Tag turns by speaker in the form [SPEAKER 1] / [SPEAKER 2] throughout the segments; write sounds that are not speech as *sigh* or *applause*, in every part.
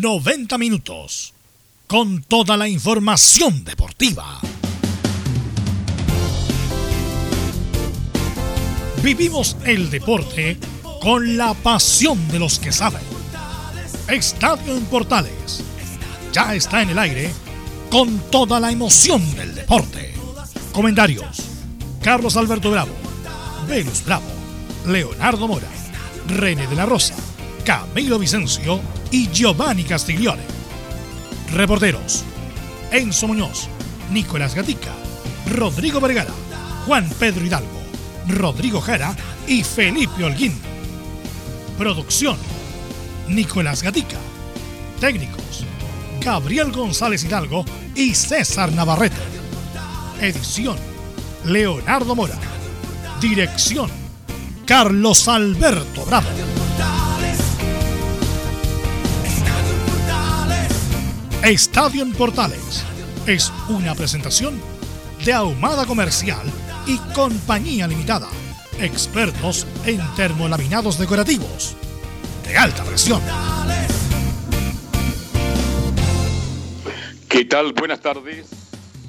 [SPEAKER 1] 90 minutos. Con toda la información deportiva. Vivimos el deporte con la pasión de los que saben. Estadio en Portales. Ya está en el aire con toda la emoción del deporte. Comentarios. Carlos Alberto Bravo. Venus Bravo. Leonardo Mora. René de la Rosa. Camilo Vicencio y Giovanni Castiglione. Reporteros. Enzo Muñoz. Nicolás Gatica. Rodrigo Vergara. Juan Pedro Hidalgo. Rodrigo Jara y Felipe Holguín. Producción. Nicolás Gatica. Técnicos. Gabriel González Hidalgo y César Navarrete. Edición. Leonardo Mora. Dirección. Carlos Alberto Bravo. Estadio Portales es una presentación de Ahumada Comercial y Compañía Limitada. Expertos en termolaminados decorativos de alta presión.
[SPEAKER 2] ¿Qué tal? Buenas tardes.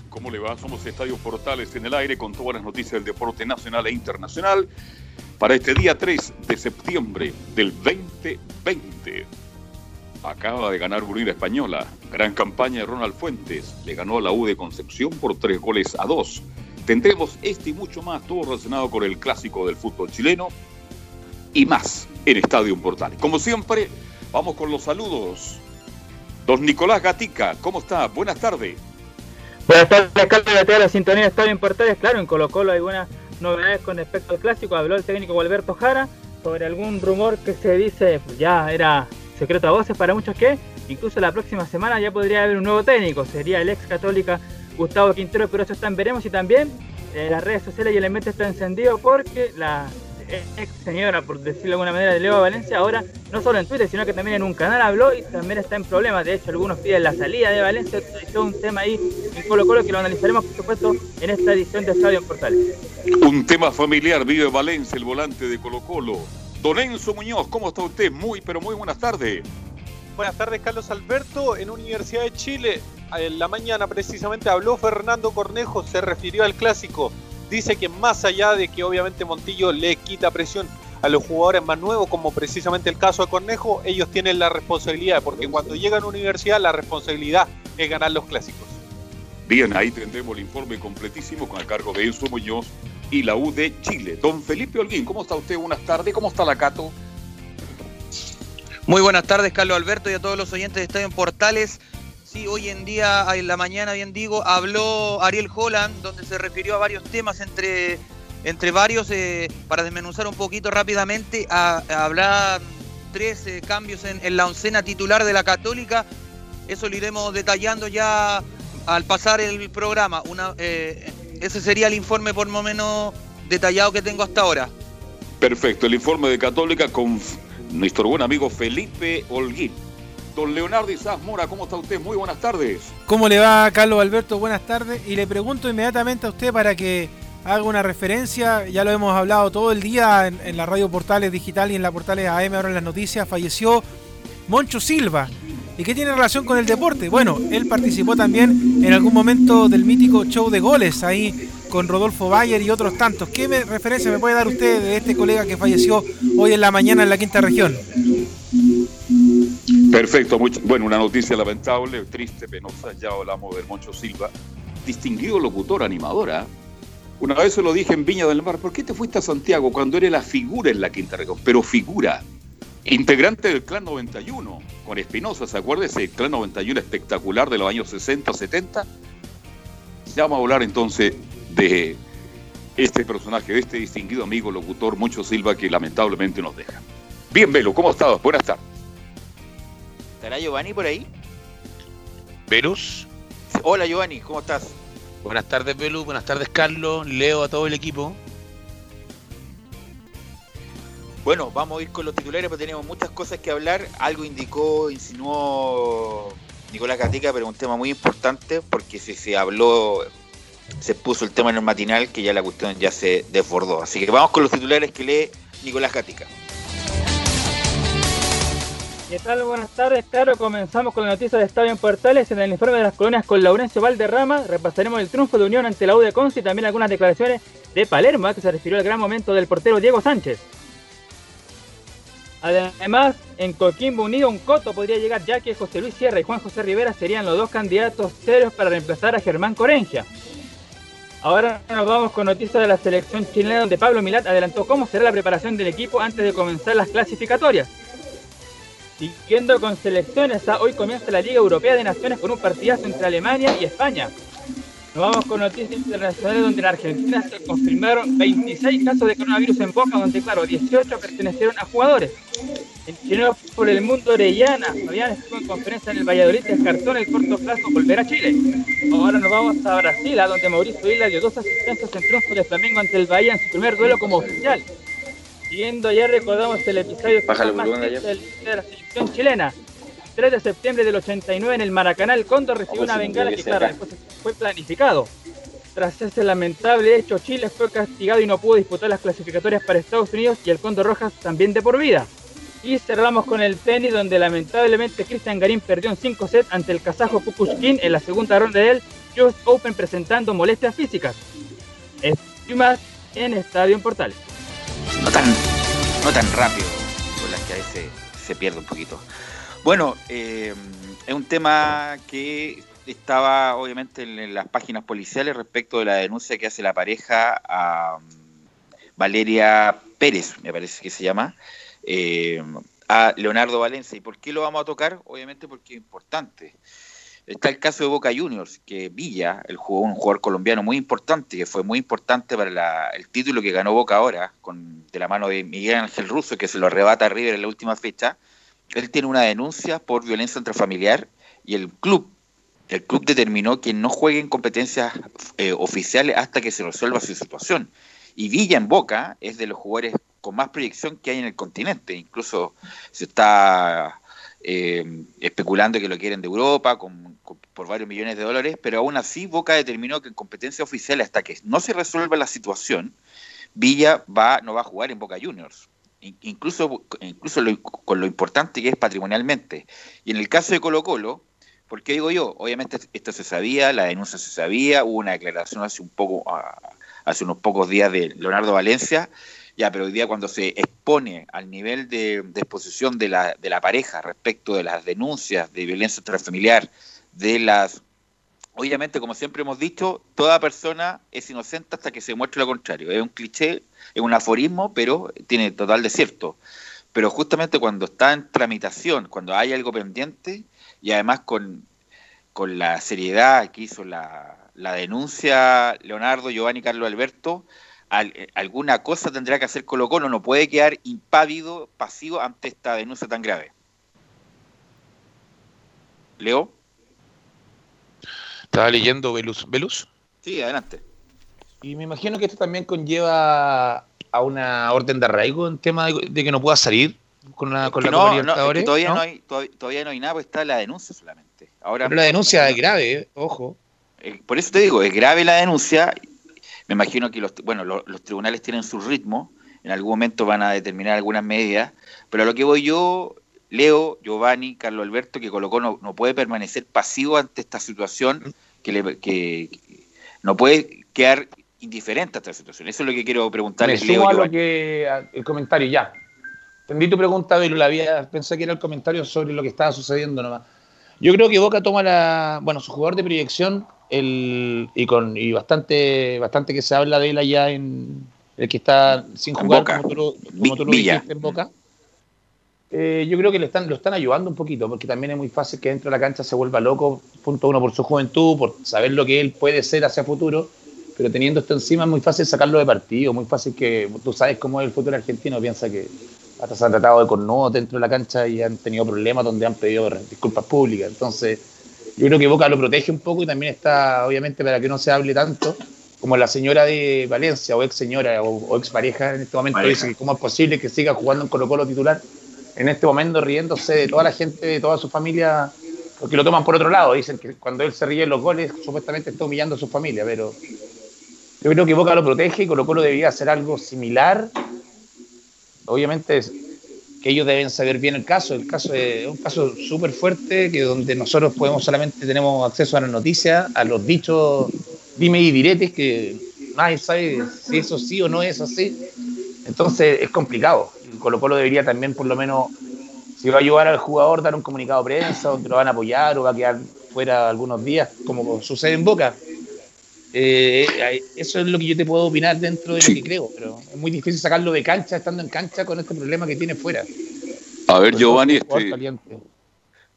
[SPEAKER 2] ¿Cómo le va? Somos Estadio Portales en el aire con todas las noticias del deporte nacional e internacional para este día 3 de septiembre del 2020. Acaba de ganar Unida Española. Gran campaña de Ronald Fuentes. Le ganó a la U de Concepción por tres goles a dos. Tendremos este y mucho más, todo relacionado con el clásico del fútbol chileno y más en Estadio Portales. Como siempre, vamos con los saludos. Don Nicolás Gatica, ¿cómo está? Buenas tardes.
[SPEAKER 3] Buenas tardes, Carlos de la sintonía de Estadio Portales. Claro, en Colo Colo hay buenas novedades con respecto al clásico. Habló el técnico Alberto Jara sobre algún rumor que se dice, pues ya era secreto a voces para muchos que incluso la próxima semana ya podría haber un nuevo técnico, sería el ex católica Gustavo Quintero, pero eso está en veremos y también eh, las redes sociales y el ambiente está encendido porque la ex señora, por decirlo de alguna manera, de Leo Valencia, ahora no solo en Twitter, sino que también en un canal habló y también está en problemas. De hecho, algunos piden la salida de Valencia, un tema ahí en Colo Colo que lo analizaremos, por supuesto, en esta edición de Estadio Portales.
[SPEAKER 2] Un tema familiar, vive Valencia, el volante de Colo Colo. Don Enzo Muñoz, ¿cómo está usted? Muy, pero muy buenas tardes.
[SPEAKER 4] Buenas tardes, Carlos Alberto. En Universidad de Chile, en la mañana precisamente habló Fernando Cornejo, se refirió al clásico. Dice que más allá de que obviamente Montillo le quita presión a los jugadores más nuevos, como precisamente el caso de Cornejo, ellos tienen la responsabilidad, porque cuando llegan a la universidad la responsabilidad es ganar los clásicos.
[SPEAKER 2] Bien, ahí tendremos el informe completísimo con el cargo de Enzo Muñoz y la U de Chile. Don Felipe Holguín, ¿cómo está usted? Buenas tardes. ¿Cómo está la Cato?
[SPEAKER 5] Muy buenas tardes, Carlos Alberto, y a todos los oyentes de Estadio en Portales. Sí, hoy en día, en la mañana, bien digo, habló Ariel Holland, donde se refirió a varios temas, entre, entre varios, eh, para desmenuzar un poquito rápidamente, a, hablar tres eh, cambios en, la oncena titular de la Católica. Eso lo iremos detallando ya al pasar el programa. Una, eh, ese sería el informe por lo menos detallado que tengo hasta ahora.
[SPEAKER 2] Perfecto, el informe de Católica con nuestro buen amigo Felipe Holguín. Don Leonardo Isás Mora, ¿cómo está usted? Muy buenas tardes.
[SPEAKER 6] ¿Cómo le va, Carlos Alberto? Buenas tardes. Y le pregunto inmediatamente a usted para que haga una referencia, ya lo hemos hablado todo el día en, en la radio Portales Digital y en la Portales AM, ahora en las noticias, falleció Moncho Silva. ¿Y qué tiene relación con el deporte? Bueno, él participó también en algún momento del mítico show de goles ahí con Rodolfo Bayer y otros tantos. ¿Qué me, referencia me puede dar usted de este colega que falleció hoy en la mañana en la quinta región?
[SPEAKER 2] Perfecto, bueno, una noticia lamentable, triste, penosa, ya hablamos del Moncho Silva, distinguido locutor, animadora. Una vez se lo dije en Viña del Mar, ¿por qué te fuiste a Santiago cuando eres la figura en la quinta región? Pero figura, integrante del Clan 91, con Espinosa, ¿se acuerda ese Clan 91 espectacular de los años 60, 70? Ya vamos a hablar entonces de este personaje, de este distinguido amigo locutor Moncho Silva que lamentablemente nos deja. Bien, Velo, ¿cómo estás? Buenas tardes.
[SPEAKER 7] ¿Estará Giovanni por ahí?
[SPEAKER 5] ¿Velus?
[SPEAKER 7] Hola Giovanni, ¿cómo estás?
[SPEAKER 5] Buenas tardes, Velus. Buenas tardes, Carlos. Leo a todo el equipo.
[SPEAKER 7] Bueno, vamos a ir con los titulares porque tenemos muchas cosas que hablar. Algo indicó, insinuó Nicolás Gatica, pero un tema muy importante porque si se habló, se puso el tema en el matinal que ya la cuestión ya se desbordó. Así que vamos con los titulares que lee Nicolás Gatica.
[SPEAKER 3] ¿Qué tal? Buenas tardes. Claro, comenzamos con la noticia de Estadio en Portales. En el informe de las colonias con Laurencio Valderrama repasaremos el triunfo de Unión ante la U y también algunas declaraciones de Palermo, que se refirió al gran momento del portero Diego Sánchez. Además, en Coquimbo Unido, un coto podría llegar ya que José Luis Sierra y Juan José Rivera serían los dos candidatos serios para reemplazar a Germán Corengia. Ahora nos vamos con noticias de la selección chilena donde Pablo Milat adelantó cómo será la preparación del equipo antes de comenzar las clasificatorias. Siguiendo con selecciones, hoy comienza la Liga Europea de Naciones con un partidazo entre Alemania y España. Nos vamos con noticias internacionales donde en Argentina se confirmaron 26 casos de coronavirus en Boca, donde claro, 18 pertenecieron a jugadores. En Chile por el mundo Orellana, Fabián estuvo en conferencia en el Valladolid descartó en el corto plazo volver a Chile. Ahora nos vamos a Brasil, a donde Mauricio Isla dio dos asistencias en triunfo de Flamengo ante el Bahía en su primer duelo como oficial. Siguiendo ya recordamos el episodio más de la selección chilena. 3 de septiembre del 89 en el Maracaná, el Cóndor recibió una bengala que claro, después fue planificado. Tras ese lamentable hecho, Chile fue castigado y no pudo disputar las clasificatorias para Estados Unidos y el Cóndor Rojas también de por vida. Y cerramos con el tenis, donde lamentablemente Cristian Garín perdió en 5 sets ante el kazajo Kukushkin en la segunda ronda del Just Open presentando molestias físicas. Y más en Estadio en Portales
[SPEAKER 7] no tan, no tan rápido, por las que a veces se pierde un poquito. Bueno, eh, es un tema que estaba obviamente en, las páginas policiales respecto de la denuncia que hace la pareja a um, Valeria Pérez, me parece que se llama, eh, a Leonardo Valencia. ¿Y por qué lo vamos a tocar? Obviamente porque es importante. Está el caso de Boca Juniors, que Villa, el jugó un jugador colombiano muy importante, que fue muy importante para el título que ganó Boca ahora, con, de la mano de Miguel Ángel Russo, que se lo arrebata a River en la última fecha. Él tiene una denuncia por violencia intrafamiliar y el club, el club determinó que no juegue en competencias eh, oficiales hasta que se resuelva su situación. Y Villa en Boca es de los jugadores con más proyección que hay en el continente. Incluso se está eh, especulando que lo quieren de Europa por varios millones de dólares, pero aún así Boca determinó que en competencia oficial, hasta que no se resuelva la situación, Villa va, no va a jugar en Boca Juniors. Incluso, incluso con lo importante que es patrimonialmente. Y en el caso de Colo Colo, ¿por qué digo yo? Obviamente esto se sabía, la denuncia se sabía, hubo una declaración hace un poco, hace unos pocos días de Leonardo Valencia, ya, pero hoy día cuando se expone al nivel de, exposición de la, de la pareja respecto de las denuncias de violencia intrafamiliar, de las... Obviamente, como siempre hemos dicho, toda persona es inocente hasta que se muestre lo contrario. Es un cliché, es un aforismo, pero tiene total de cierto. Pero justamente cuando está en tramitación, cuando hay algo pendiente, y además con, con la seriedad que hizo la, la denuncia Leonardo, Giovanni, Carlos Alberto, eh, alguna cosa tendrá que hacer Colo Colo, no puede quedar impávido, pasivo ante esta denuncia tan grave. Leo.
[SPEAKER 8] Estaba leyendo Velus. ¿Velus?
[SPEAKER 7] Sí, adelante.
[SPEAKER 8] Y me imagino que esto también conlleva a una orden de arraigo en tema de, que no pueda salir con la, con la
[SPEAKER 7] no, no, todavía, ¿no? hay, todavía, no hay nada, porque está la denuncia solamente. Ahora,
[SPEAKER 8] Pero la denuncia es grave, eh, ojo.
[SPEAKER 7] Eh, por eso te digo, es grave la denuncia me imagino que los, bueno, los, tribunales tienen su ritmo, en algún momento van a determinar algunas medidas, pero a lo que voy yo, Leo, Giovanni, Carlos Alberto, que Colocó no, no puede permanecer pasivo ante esta situación, que, le, que no puede quedar indiferente a esta situación. Eso es lo que quiero preguntarles,
[SPEAKER 8] Leo. A lo que, el comentario ya. Entendí tu pregunta, pero la había, pensé que era el comentario sobre lo que estaba sucediendo nomás. Yo creo que Boca toma la, bueno, su jugador de proyección el, y con y bastante bastante que se habla de él allá en el que está sin jugar como tú, lo dijiste en Boca. Eh, yo creo que le están, lo están ayudando un poquito, porque también es muy fácil que dentro de la cancha se vuelva loco, punto uno por su juventud, por saber lo que él puede ser hacia futuro, pero teniendo esto encima es muy fácil sacarlo de partido, muy fácil que tú sabes cómo es el futuro argentino, piensa que hasta se han tratado de cornudos dentro de la cancha y han tenido problemas donde han pedido disculpas públicas, entonces yo creo que Boca lo protege un poco y también está, obviamente, para que no se hable tanto, como la señora de Valencia, o ex señora, o, ex pareja en este momento, dice que cómo es posible que siga jugando en Colo Colo titular, en este momento riéndose de toda la gente, de toda su familia, porque lo toman por otro lado, dicen que cuando él se ríe en los goles, supuestamente está humillando a su familia, pero yo creo que Boca lo protege y Colo Colo debería hacer algo similar. Obviamente que ellos deben saber bien el caso. El caso es un caso súper fuerte, que donde nosotros podemos solamente tenemos acceso a las noticias, a los dichos, dime y diretes, que nadie sabe si eso sí o no es así. Entonces es complicado. Colo Colo debería también, por lo menos, si va a ayudar al jugador, dar un comunicado de prensa, donde lo van a apoyar o va a quedar fuera algunos días, como sucede en Boca. Eh, eso es lo que yo te puedo opinar dentro de lo que creo, pero es muy difícil sacarlo de cancha estando en cancha con este problema que tiene fuera.
[SPEAKER 2] A ver, Giovanni, este,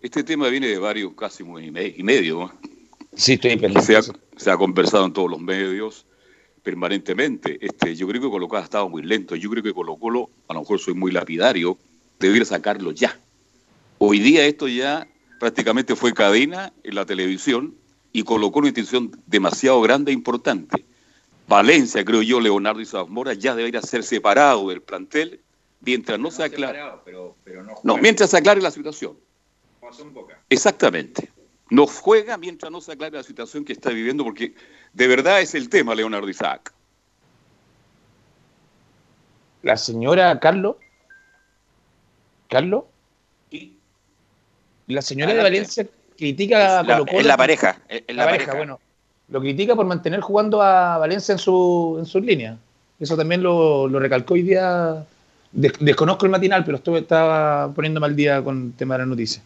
[SPEAKER 2] este, tema viene de varios, casi un y medio.
[SPEAKER 8] Sí, estoy
[SPEAKER 2] se ha, se ha conversado en todos los medios permanentemente. Este, yo creo que Colo Colo ha estado muy lento. Yo creo que Colo Colo, a lo mejor soy muy lapidario, debería sacarlo ya. Hoy día esto ya prácticamente fue cadena en la televisión y colocó una intención demasiado grande e importante. Valencia, creo yo, Leonardo y Zamora ya debería ser separado del plantel mientras no, se aclare. no, mientras se aclare la situación. Exactamente. No juega mientras no se aclare la situación que está viviendo, porque de verdad es el tema, Leonardo Isaac.
[SPEAKER 8] La señora Carlos. Carlos. La señora de Valencia critica a
[SPEAKER 7] Colo Colo. En la pareja. En la, pareja,
[SPEAKER 8] bueno. Lo critica por mantener jugando a Valencia en, su, en sus líneas. Eso también lo, recalcó hoy día. desconozco el matinal, pero estuve, estaba poniéndome al día con el tema de la noticia.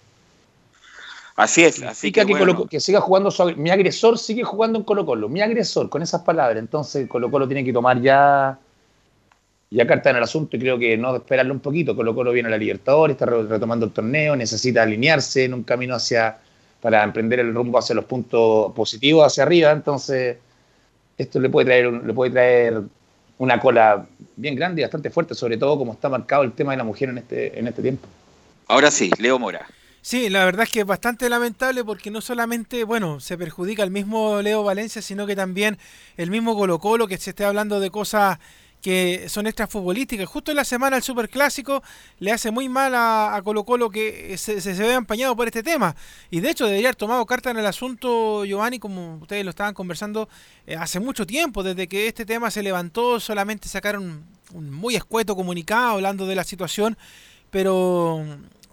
[SPEAKER 7] Así es, así
[SPEAKER 8] que, que, siga jugando mi agresor sigue jugando en Colo Colo, mi agresor, con esas palabras. Entonces Colo Colo tiene que tomar ya ya carta en el asunto y creo que no esperarlo un poquito. Colo Colo viene a la Libertadores, está retomando el torneo, necesita alinearse en un camino hacia para emprender el rumbo hacia los puntos positivos hacia arriba. Entonces, esto le puede traer, le puede traer una cola bien grande y bastante fuerte, sobre todo como está marcado el tema de la mujer en este, en este tiempo.
[SPEAKER 7] Ahora sí, Leo Mora.
[SPEAKER 6] Sí, la verdad es que es bastante lamentable porque no solamente, bueno, se perjudica el mismo Leo Valencia, sino que también el mismo Colo Colo, que se esté hablando de cosas que son extras futbolísticas. Justo en la semana el Superclásico le hace muy mal a, Colo Colo que se, se, vea empañado por este tema. Y de hecho debería haber tomado carta en el asunto, Giovanni, como ustedes lo estaban conversando eh, hace mucho tiempo. Desde que este tema se levantó, solamente sacaron un muy escueto comunicado hablando de la situación. Pero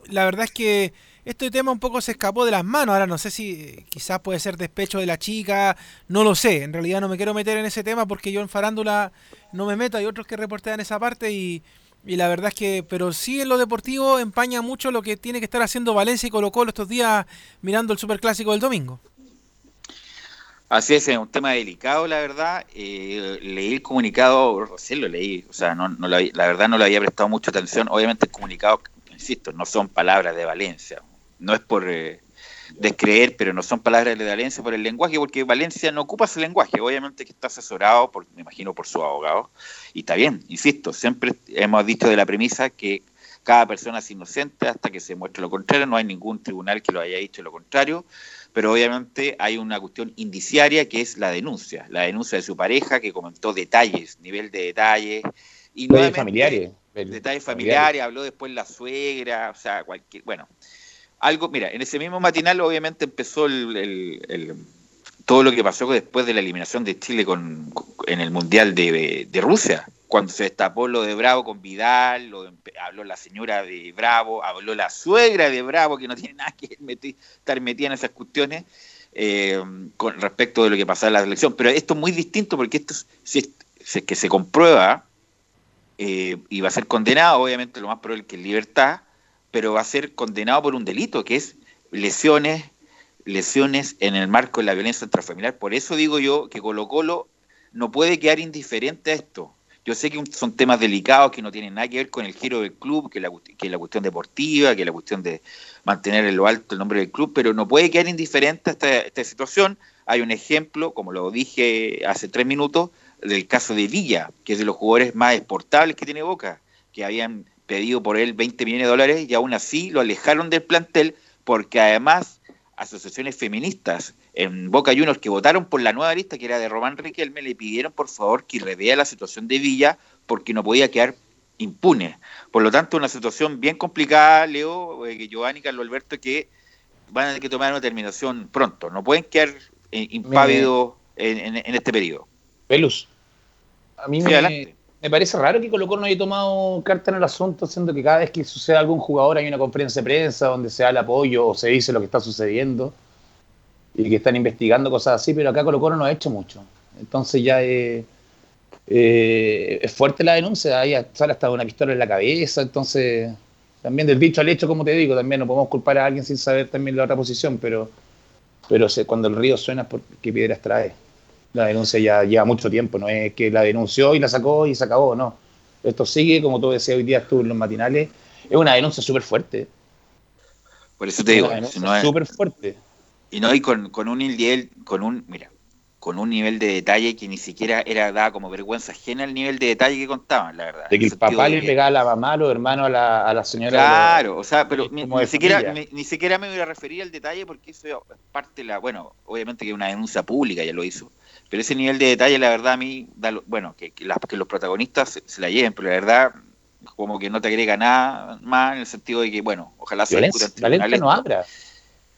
[SPEAKER 6] la verdad es que este tema un poco se escapó de las manos. Ahora no sé si eh, quizás puede ser despecho de la chica, no lo sé. En realidad no me quiero meter en ese tema porque yo en farándula no me meto. Hay otros que reportean esa parte y, la verdad es que, pero sí en lo deportivo empaña mucho lo que tiene que estar haciendo Valencia y Colo Colo estos días mirando el Superclásico del domingo.
[SPEAKER 7] Así es, es un tema delicado, la verdad. Eh, leí el comunicado, sí lo leí, o sea, no, no la, la verdad no le había prestado mucha atención. Obviamente el comunicado, insisto, no son palabras de Valencia, no es por eh, descreer, pero no son palabras de Valencia por el lenguaje, porque Valencia no ocupa ese lenguaje, obviamente que está asesorado, por, me imagino, por su abogado, y está bien, insisto, siempre hemos dicho de la premisa que cada persona es inocente hasta que se muestre lo contrario, no hay ningún tribunal que lo haya dicho lo contrario, pero obviamente hay una cuestión indiciaria que es la denuncia, la denuncia de su pareja que comentó detalles, nivel de detalles,
[SPEAKER 8] y detalles familiares.
[SPEAKER 7] Detalles familiares, habló después la suegra, o sea, cualquier, bueno, algo, mira, en ese mismo matinal obviamente empezó el, todo lo que pasó después de la eliminación de Chile con, en el Mundial de, Rusia, cuando se destapó lo de Bravo con Vidal, lo habló la señora de Bravo, habló la suegra de Bravo, que no tiene nada que estar metida en esas cuestiones, eh, con respecto de lo que pasaba en la elección. Pero esto es muy distinto porque esto, si es, que se comprueba eh, y va a ser condenado, obviamente lo más probable que en libertad, pero va a ser condenado por un delito, que es lesiones, lesiones en el marco de la violencia intrafamiliar. Por eso digo yo que Colo Colo no puede quedar indiferente a esto. Yo sé que son temas delicados que no tienen nada que ver con el giro del club, que la, que la cuestión deportiva, que la cuestión de mantener en lo alto el nombre del club, pero no puede quedar indiferente a esta, esta situación. Hay un ejemplo, como lo dije hace tres minutos, del caso de Villa, que es de los jugadores más exportables que tiene Boca, que habían pedido por él 20 millones de dólares y aún así lo alejaron del plantel porque además asociaciones feministas en Boca Juniors que votaron por la nueva lista que era de Román Riquelme le pidieron por favor que revea la situación de Villa porque no podía quedar impune. Por lo tanto, una situación bien complicada, Leo, eh, que Giovanni y Carlos Alberto, que van a tener que tomar una determinación pronto. No pueden quedar eh, impávidos en, este periodo.
[SPEAKER 8] Pelus, a mí me, me parece raro que Colo Colo no haya tomado carta en el asunto, siendo que cada vez que sucede algún jugador hay una conferencia de prensa donde se da el apoyo o se dice lo que está sucediendo y que están investigando cosas así, pero acá Colo Colo no ha hecho mucho. Entonces ya es, eh, es fuerte la denuncia, ahí sale hasta una pistola en la cabeza, entonces también del dicho al hecho, como te digo, también no podemos culpar a alguien sin saber también la otra posición, pero, pero cuando el río suena, ¿qué piedras trae? La denuncia ya lleva mucho tiempo, no es que la denunció y la sacó y se acabó, no. Esto sigue, como tú decías hoy día tú en los matinales, es una denuncia súper fuerte.
[SPEAKER 7] Por eso te digo,
[SPEAKER 8] no súper fuerte.
[SPEAKER 7] Y no, y con, con un nivel, con un, mira, con un nivel de detalle que ni siquiera era dada como vergüenza ajena el nivel de detalle que contaban, la verdad.
[SPEAKER 8] De que el papá le pegaba a la mamá, a los hermanos, a la, a la señora.
[SPEAKER 7] Claro, o sea, pero ni, siquiera, ni, siquiera me voy a referir al detalle porque eso es parte de la, bueno, obviamente que es una denuncia pública, ya lo hizo, pero ese nivel de detalle, la verdad, a mí, bueno, que, que, los protagonistas se, la lleven, pero la verdad, como que no te agrega nada más en el sentido de que, bueno, ojalá se
[SPEAKER 8] discuta no abra.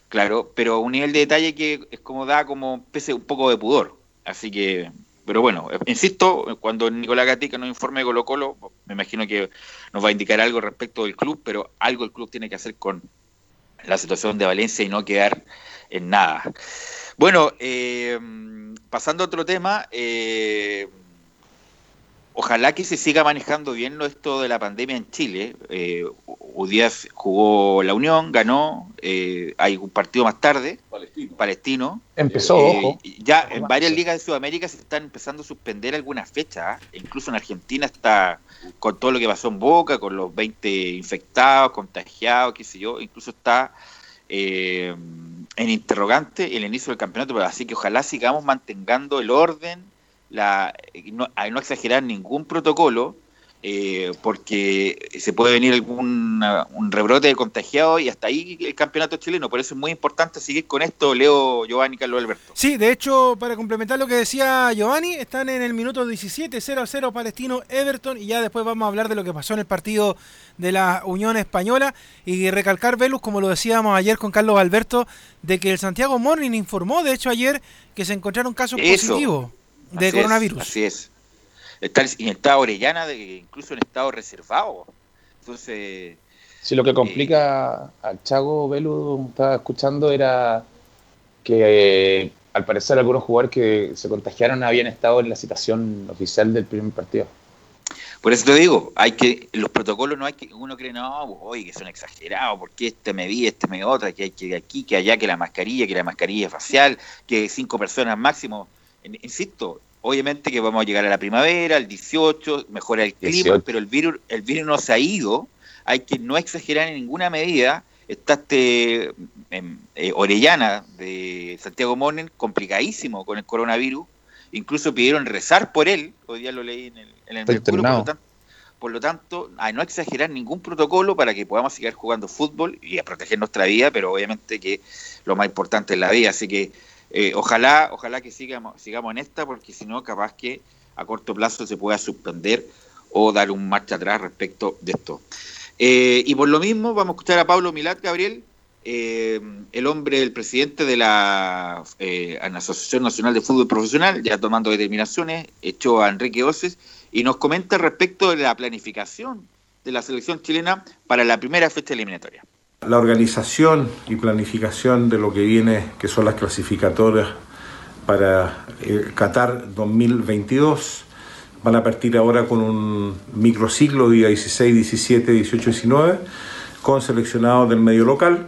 [SPEAKER 7] Claro, pero un nivel de detalle que es como da como pese un poco de pudor. Así que, pero bueno, insisto, cuando Nicolás Gatica nos informe de Colo Colo, me imagino que nos va a indicar algo respecto del club, pero algo el club tiene que hacer con la situación de Valencia y no quedar en nada. Bueno, eh, pasando a otro tema, eh, ojalá que se siga manejando bien esto de la pandemia en Chile. Eh, Udíaz jugó la Unión, ganó, eh, hay un partido más tarde, Palestino.
[SPEAKER 8] Empezó, ojo.
[SPEAKER 7] Ya en varias ligas de Sudamérica se están empezando a suspender algunas fechas, incluso en Argentina está con todo lo que pasó en Boca, con los 20 infectados, contagiados, qué sé yo, incluso está en interrogante el inicio del campeonato, así que ojalá sigamos mantengando el orden, la, no, no exagerar ningún protocolo, eh, porque se puede venir algún un rebrote de contagiado y hasta ahí el campeonato chileno. Por eso es muy importante seguir con esto, Leo, Giovanni, Carlos Alberto.
[SPEAKER 6] Sí, de hecho, para complementar lo que decía Giovanni, están en el minuto 17, 0 a 0 Palestino Everton y ya después vamos a hablar de lo que pasó en el partido de la Unión Española y recalcar, Velus, como lo decíamos ayer con Carlos Alberto, de que el Santiago Morning informó, de hecho, ayer que se encontraron casos positivos de coronavirus.
[SPEAKER 7] así es está en estado Orellana, de, incluso en estado reservado. Entonces.
[SPEAKER 8] Sí, lo que complica eh, al Chago Velu, estaba escuchando, era que eh, al parecer algunos jugadores que se contagiaron habían estado en la citación oficial del primer partido.
[SPEAKER 7] Por eso te digo, hay que los protocolos no hay que uno cree no, pues, oye, que son exagerados, porque este me vi, este me otra, que hay que aquí, que allá, que la mascarilla, que la mascarilla facial, que cinco personas máximo. Insisto, Obviamente que vamos a llegar a la primavera, el 18, mejora el clima, pero el virus, el virus no se ha ido. Hay que no exagerar en ninguna medida. Está este eh, Orellana de Santiago Monen complicadísimo con el coronavirus. Incluso pidieron rezar por él. Hoy día lo leí en el, en el Mercurio. Por lo, tanto, a no exagerar ningún protocolo para que podamos seguir jugando fútbol y a proteger nuestra vida, pero obviamente que lo más importante es la vida. Así que eh, ojalá, ojalá que sigamos, sigamos en esta, porque si no, capaz que a corto plazo se pueda suspender o dar un marcha atrás respecto de esto. Eh, y por lo mismo, vamos a escuchar a Pablo Milat, Gabriel, eh, el hombre, el presidente de la, Asociación Nacional de Fútbol Profesional, ya tomando determinaciones, echó a Enrique Oces, y nos comenta respecto de la planificación de la selección chilena para la primera fecha eliminatoria
[SPEAKER 9] la organización y planificación de lo que viene, que son las clasificatorias para el Qatar 2022. Van a partir ahora con un microciclo día 16, 17, 18, 19, con seleccionados del medio local.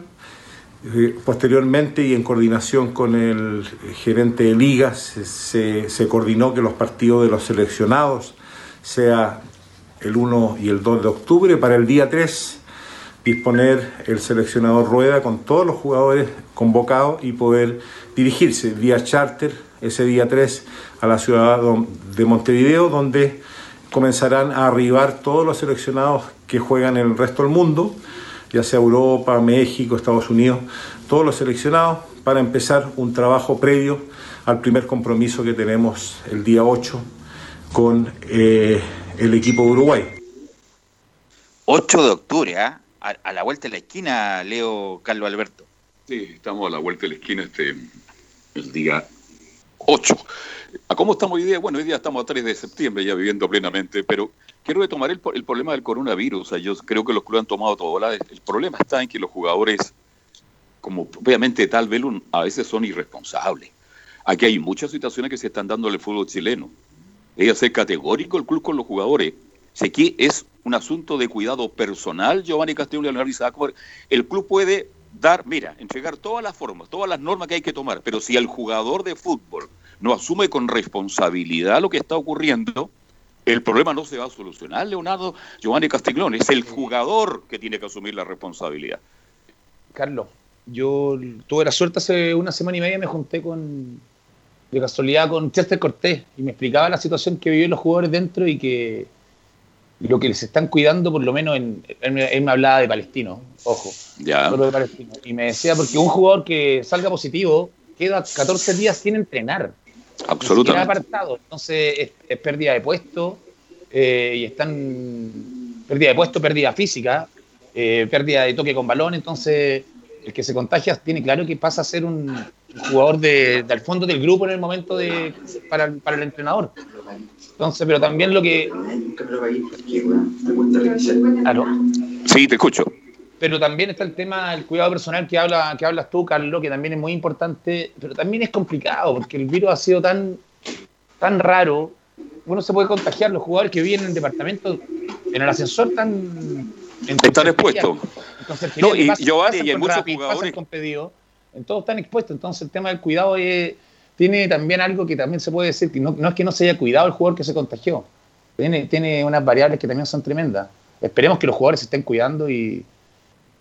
[SPEAKER 9] Eh, posteriormente y en coordinación con el gerente de ligas, se, se coordinó que los partidos de los seleccionados sea el 1 y el 2 de octubre. Para el día 3 disponer el seleccionador Rueda con todos los jugadores convocados y poder dirigirse vía charter ese día 3 a la ciudad de Montevideo, donde comenzarán a arribar todos los seleccionados que juegan en el resto del mundo, ya sea Europa, México, Estados Unidos, todos los seleccionados, para empezar un trabajo previo al primer compromiso que tenemos el día 8 con eh, el equipo de Uruguay.
[SPEAKER 7] 8 de octubre, ¿ah? A, la vuelta de la esquina, Leo Carlos Alberto.
[SPEAKER 2] Sí, estamos a la vuelta de la esquina este el día 8. ¿A cómo estamos hoy día? Bueno, hoy día estamos a 3 de septiembre ya viviendo plenamente, pero quiero retomar el, el problema del coronavirus. Yo creo que los clubes han tomado todo. ¿verdad? El problema está en que los jugadores, como obviamente tal vez a veces son irresponsables. Aquí hay muchas situaciones que se están dando en el fútbol chileno. Ella ser categórico el club con los jugadores. Sé que es un asunto de cuidado personal, Giovanni Castillo y Leonardo El club puede dar, mira, entregar todas las formas, todas las normas que hay que tomar, pero si el jugador de fútbol no asume con responsabilidad lo que está ocurriendo, el problema no se va a solucionar, Leonardo Giovanni Castiglione. Es el jugador que tiene que asumir la responsabilidad.
[SPEAKER 8] Carlos, yo tuve la suerte hace una semana y media, me junté con, de casualidad con Chester Cortés y me explicaba la situación que viven los jugadores dentro y que lo que les están cuidando, por lo menos, en, él, me hablaba de Palestino, ojo,
[SPEAKER 2] ya.
[SPEAKER 8] de Palestino, y me decía, porque un jugador que salga positivo queda 14 días sin entrenar.
[SPEAKER 2] Absolutamente.
[SPEAKER 8] apartado. Entonces es, pérdida de puesto eh, y están pérdida de puesto, pérdida física, eh, pérdida de toque con balón. Entonces el que se contagia tiene claro que pasa a ser un jugador de, del fondo del grupo en el momento de para, para el entrenador. Entonces, pero también lo que.
[SPEAKER 2] Sí, te escucho.
[SPEAKER 8] Pero también está el tema del cuidado personal que, habla, que hablas tú, Carlos, que también es muy importante, pero también es complicado, porque el virus ha sido tan, tan raro. Uno se puede contagiar, los jugadores que viven en el departamento, en el ascensor, tan.
[SPEAKER 2] Están expuestos.
[SPEAKER 8] No, y yo y hay muchos jugadores. Con pedido, en todos están expuestos. Entonces, el tema del cuidado tiene también algo que también se puede decir, que no, no es que no se haya cuidado el jugador que se contagió. Tiene, tiene unas variables que también son tremendas. Esperemos que los jugadores se estén cuidando y,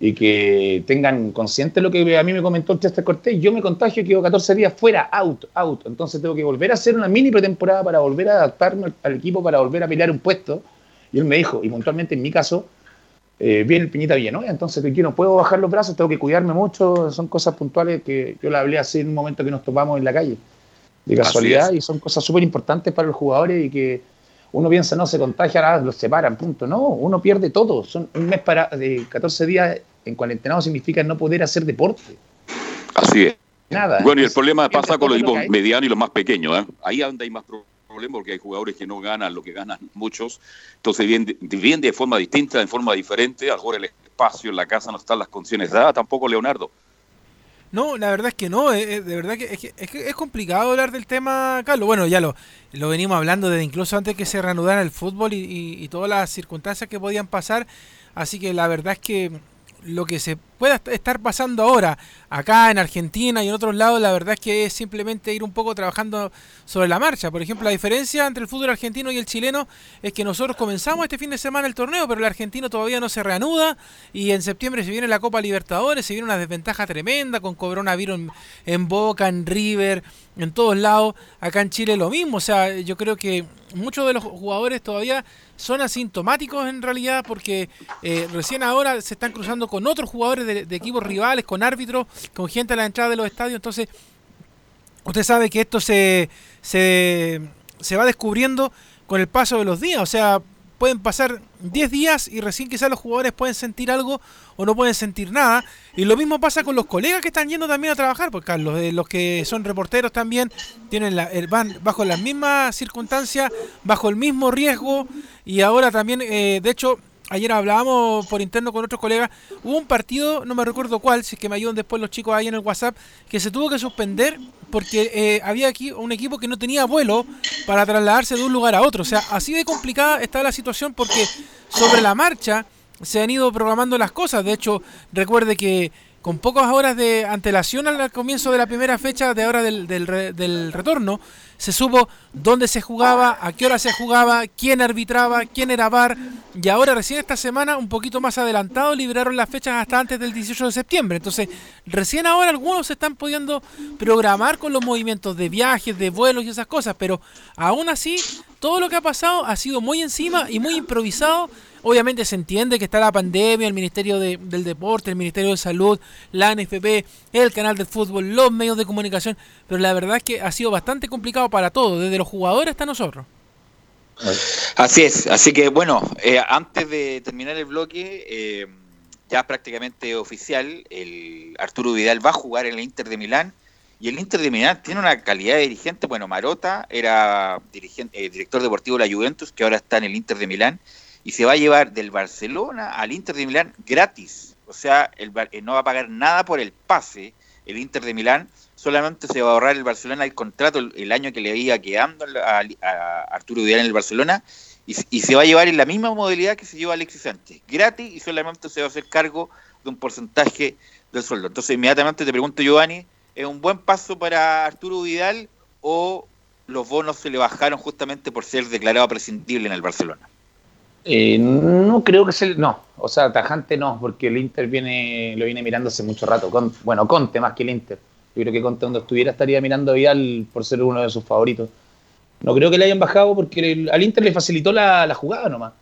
[SPEAKER 8] y que tengan consciente lo que a mí me comentó Chester Cortés. Yo me contagio y quedo 14 días fuera, out, out. Entonces tengo que volver a hacer una mini pretemporada para volver a adaptarme al equipo, para volver a pelear un puesto. Y él me dijo, y puntualmente en mi caso, eh, el Piñita bien, ¿no? Entonces yo no puedo bajar los brazos, tengo que cuidarme mucho. Son cosas puntuales que yo le hablé así en un momento que nos topamos en la calle, de casualidad, y son cosas súper importantes para los jugadores y que uno piensa, no, se contagia, nada, los separan, punto. No, uno pierde todo. Son un mes para, de 14 días en cuarentena significa no poder hacer deporte.
[SPEAKER 2] Así es. Nada. Bueno, y el problema pasa con los equipos medianos y los más pequeños. ¿eh? Ahí donde hay más problemas porque hay jugadores que no ganan lo que ganan muchos. Entonces viven de, forma distinta, de forma diferente. Ahora el espacio en la casa no están las condiciones dadas, tampoco Leonardo.
[SPEAKER 6] No, la verdad es que no, eh, eh, de verdad que es, que es, complicado hablar del tema, Carlos. Bueno, ya lo, lo venimos hablando desde incluso antes que se reanudara el fútbol y, todas las circunstancias que podían pasar. Así que la verdad es que lo que se pueda estar pasando ahora acá en Argentina y en otros lados, la verdad es que es simplemente ir un poco trabajando sobre la marcha. Por ejemplo, la diferencia entre el fútbol argentino y el chileno es que nosotros comenzamos este fin de semana el torneo, pero el argentino todavía no se reanuda y en septiembre se viene la Copa Libertadores, se viene una desventaja tremenda con coronavirus en, en Boca, en River, en todos lados. Acá en Chile lo mismo, o sea, yo creo que muchos de los jugadores todavía son asintomáticos en realidad porque eh, recién ahora se están cruzando con otros jugadores de, equipos rivales, con árbitros, con gente a la entrada de los estadios. Entonces, usted sabe que esto se, se, se va descubriendo con el paso de los días. O sea, pueden pasar 10 días y recién quizás los jugadores pueden sentir algo o no pueden sentir nada. Y lo mismo pasa con los colegas que están yendo también a trabajar, porque Carlos, eh, los que son reporteros también tienen la, van bajo las mismas circunstancias, bajo el mismo riesgo y ahora también, eh, de hecho, ayer hablábamos por interno con otros colegas, hubo un partido, no me recuerdo cuál, si es que me ayudan después los chicos ahí en el WhatsApp, que se tuvo que suspender porque eh, había aquí un equipo que no tenía vuelo para trasladarse de un lugar a otro. O sea, así de complicada está la situación porque sobre la marcha se han ido programando las cosas. De hecho, recuerde que con pocas horas de antelación al comienzo de la primera fecha de ahora del, del, retorno, se supo dónde se jugaba, a qué hora se jugaba, quién arbitraba, quién era VAR, y ahora recién esta semana, un poquito más adelantado, liberaron las fechas hasta antes del 18 de septiembre. Entonces, recién ahora algunos se están pudiendo programar con los movimientos de viajes, de vuelos y esas cosas, pero aún así, todo lo que ha pasado ha sido muy encima y muy improvisado Obviamente se entiende que está la pandemia, el Ministerio del Deporte, el Ministerio de Salud, la NFP, el canal de fútbol, los medios de comunicación, pero la verdad es que ha sido bastante complicado para todos, desde los jugadores hasta nosotros.
[SPEAKER 7] Así es, así que bueno, eh, antes de terminar el bloque, eh, ya prácticamente oficial, el Arturo Vidal va a jugar en el Inter de Milán Y el Inter de Milán tiene una calidad de dirigente. Bueno, Marota era dirigente, eh, director deportivo de la Juventus, que ahora está en el Inter de Milán, y se va a llevar del Barcelona al Inter de Milán gratis. O sea, el, eh, no va a pagar nada por el pase el Inter de Milán, solamente se va a ahorrar el Barcelona el contrato el, año que le iba quedando a, Arturo Vidal en el Barcelona y, se va a llevar en la misma modalidad que se lleva Alexis Sánchez, gratis y solamente se va a hacer cargo de un porcentaje del sueldo. Entonces, inmediatamente te pregunto, Giovanni, ¿es un buen paso para Arturo Vidal o los bonos se le bajaron justamente por ser declarado prescindible en el Barcelona?
[SPEAKER 8] Eh, no creo que sea, no, o sea, tajante no, porque el Inter viene, lo viene mirando hace mucho rato, con, bueno, Conte más que el Inter. Yo creo que Conte donde estuviera estaría mirando a Vidal por ser uno de sus favoritos. No creo que le hayan bajado porque al Inter le facilitó la, jugada nomás.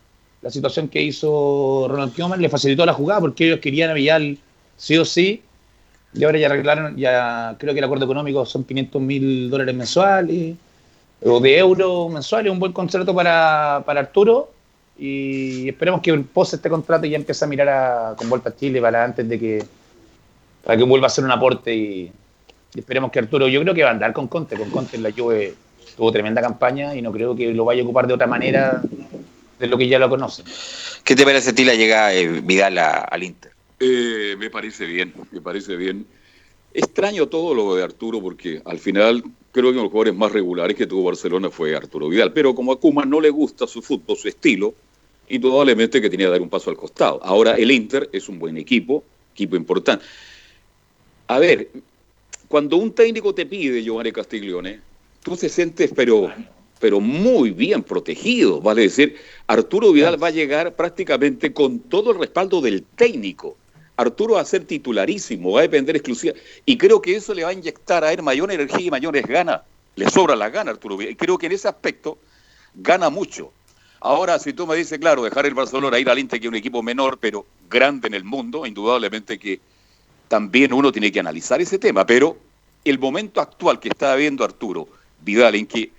[SPEAKER 8] La situación que hizo Ronald Koeman le facilitó la jugada porque ellos querían a Vidal sí o sí. Y ahora ya arreglaron, ya creo que el acuerdo económico son 500 mil dólares mensuales o de euros mensuales, un buen contrato para, para Arturo. Y esperemos que pose este contrato y ya empiece a mirar a, con vuelta a Chile para antes de que para que vuelva a hacer un aporte y, esperemos que Arturo, yo creo que va a andar con Conte, con Conte en la Juve tuvo tremenda campaña y no creo que lo vaya a ocupar de otra manera de lo que ya lo conoce.
[SPEAKER 7] ¿Qué te parece a ti la llegada de Vidal al Inter?
[SPEAKER 2] Eh, me parece bien, me parece bien. Extraño todo lo de Arturo porque al final creo que uno de los jugadores más regulares que tuvo Barcelona fue Arturo Vidal, pero como a Kuma no le gusta su fútbol, su estilo, indudablemente que tenía que dar un paso al costado. Ahora el Inter es un buen equipo, equipo importante. A ver, cuando un técnico te pide, Giovanni Castiglione, tú te sientes pero, pero muy bien protegido, vale decir, Arturo Vidal va a llegar prácticamente con todo el respaldo del técnico. Arturo va a ser titularísimo, va a depender exclusiva. Y creo que eso le va a inyectar a él mayor energía y mayores ganas. Le sobra la gana Arturo. Y creo que en ese aspecto gana mucho. Ahora, si tú me dices, claro, dejar el Barcelona, ir al Inter, que es un equipo menor, pero grande en el mundo, indudablemente que también uno tiene que analizar ese tema. Pero el momento actual que está viendo Arturo, Vidal, en que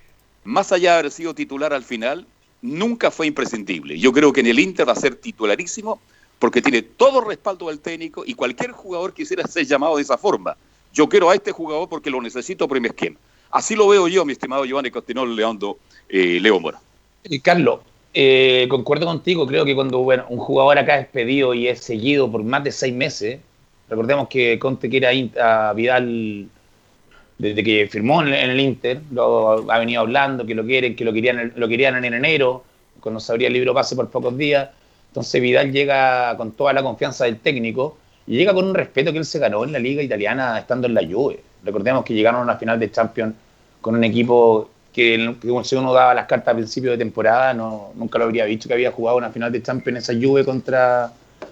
[SPEAKER 2] más allá de haber sido titular al final, nunca fue imprescindible. Yo creo que en el Inter va a ser titularísimo porque tiene todo respaldo del técnico y cualquier jugador quisiera ser llamado de esa forma. Yo quiero a este jugador porque lo necesito por mi esquema. Así lo veo yo, mi estimado Giovanni Costinol Leondo, eh, Leo Mora.
[SPEAKER 8] Y Carlos, eh, concuerdo contigo, creo que cuando bueno, un jugador acá es pedido y es seguido por más de seis meses, recordemos que Conte quiere a Vidal desde que firmó en el Inter, lo ha venido hablando, que lo quieren, que lo querían, lo querían en enero, cuando se abría el libro pase por pocos días. Entonces Vidal llega con toda la confianza del técnico y llega con un respeto que él se ganó en la liga italiana estando en la Juve. Recordemos que llegaron a una final de Champions con un equipo que, si uno daba las cartas a principio de temporada, no, nunca lo habría visto que había jugado una final de Champions esa Juve contra,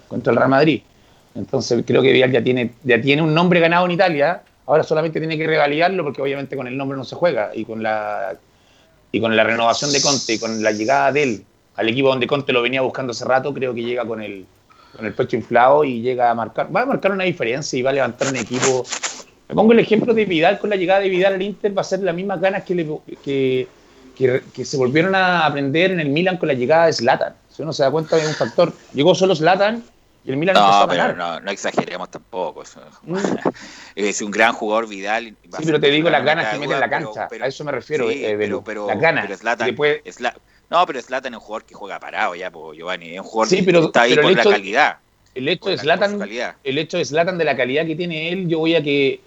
[SPEAKER 8] contra el Real Madrid. Entonces creo que Vidal ya tiene, ya tiene un nombre ganado en Italia Ahora solamente tiene que revalidarlo porque obviamente con el nombre no se juega y con la y con la renovación de Conte y con la llegada de él al equipo donde Conte lo venía buscando hace rato, creo que llega con el, con el pecho inflado y llega a marcar, va a marcar una diferencia y va a levantar un equipo. Me pongo el ejemplo de Vidal con la llegada de Vidal al Inter, va a ser las mismas ganas que, le, que, que, se volvieron a aprender en el Milan con la llegada de Zlatan. Si uno se da cuenta de un factor, llegó solo Zlatan y el Milan
[SPEAKER 7] no, pero no, no, exageremos tampoco. Mm. *laughs* es un gran jugador Vidal.
[SPEAKER 8] Sí, pero te digo las ganas que mete en la cancha. a eso me refiero, eh, pero, las ganas.
[SPEAKER 7] No, pero Zlatan es un jugador que juega parado ya, Giovanni. Es un jugador que está ahí por la calidad.
[SPEAKER 8] El hecho, de Zlatan, el hecho de Zlatan de la calidad que tiene él, yo voy a que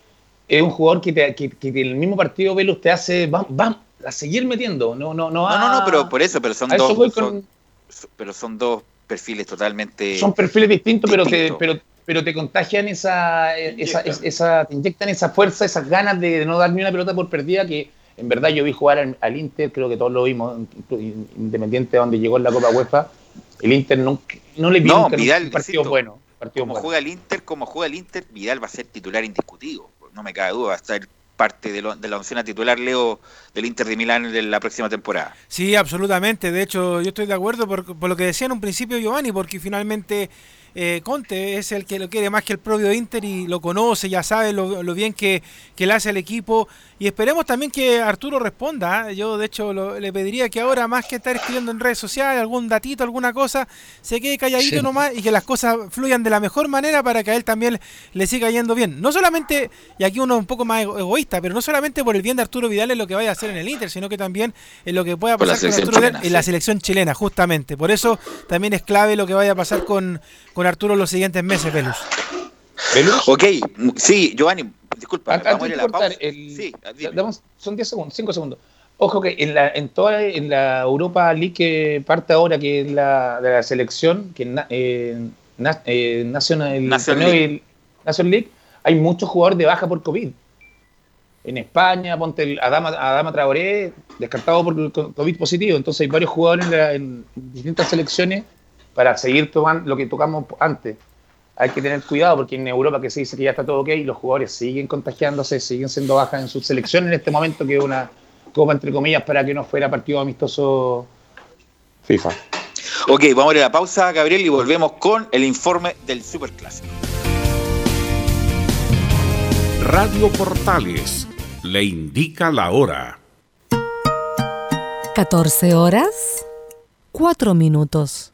[SPEAKER 8] es un jugador que, te, que, que, el mismo partido Velo te hace, vamos, a seguir metiendo. No, no, no,
[SPEAKER 7] no, no, pero por eso, pero son dos. pero son dos perfiles totalmente.
[SPEAKER 8] Son perfiles distintos, pero te, pero, pero te contagian esa, esa, esa, te inyectan esa fuerza, esas ganas de, no dar ni una pelota por perdida que en verdad yo vi jugar al, Inter, creo que todos lo vimos, independiente de donde llegó en la Copa UEFA, el Inter no, no le vi
[SPEAKER 7] no, un partido bueno. como juega el Inter, como juega el Inter, Vidal va a ser titular indiscutido, no me cabe duda, va a estar parte de, de la opción titular, Leo, del Inter de Milán en la próxima temporada.
[SPEAKER 6] Sí, absolutamente. De hecho, yo estoy de acuerdo por, lo que decía en un principio Giovanni, porque finalmente eh, Conte es el que lo quiere más que el propio Inter y lo conoce, ya sabe lo, bien que, le hace al equipo. Y esperemos también que Arturo responda. ¿eh? Yo, de hecho, le pediría que ahora, más que estar escribiendo en redes sociales, algún datito, alguna cosa, se quede calladito nomás y que las cosas fluyan de la mejor manera para que a él también le siga yendo bien. No solamente, y aquí uno es un poco más egoísta, pero no solamente por el bien de Arturo Vidal en lo que vaya a hacer en el Inter, sino que también en lo que pueda pasar con Arturo Vidal en la selección chilena, justamente. Por eso también es clave lo que vaya a pasar con, con Arturo los siguientes meses, Velus.
[SPEAKER 7] ¿Velus? Ok, sí, Giovanni, disculpa.
[SPEAKER 8] vamos a la pausa. sí, son 10 segundos, 5 segundos. Ojo que en la, en toda en la Europa League que parte ahora, que es la de la selección, que eh, eh, National, League. League, hay muchos jugadores de baja por COVID. En España, ponte el Adama, Adama Traoré, descartado por COVID positivo. Entonces hay varios jugadores en distintas selecciones para seguir tomando lo que tocamos antes. Hay que tener cuidado porque en Europa que se dice que ya está todo ok, los jugadores siguen contagiándose, siguen siendo bajas en su selección en este momento, que es una copa entre comillas para que no fuera partido amistoso FIFA.
[SPEAKER 7] Ok, vamos a ir a la pausa, Gabriel, y volvemos con el informe del Superclásico.
[SPEAKER 10] Radio Portales le indica la hora.
[SPEAKER 11] 14 horas, 4 minutos.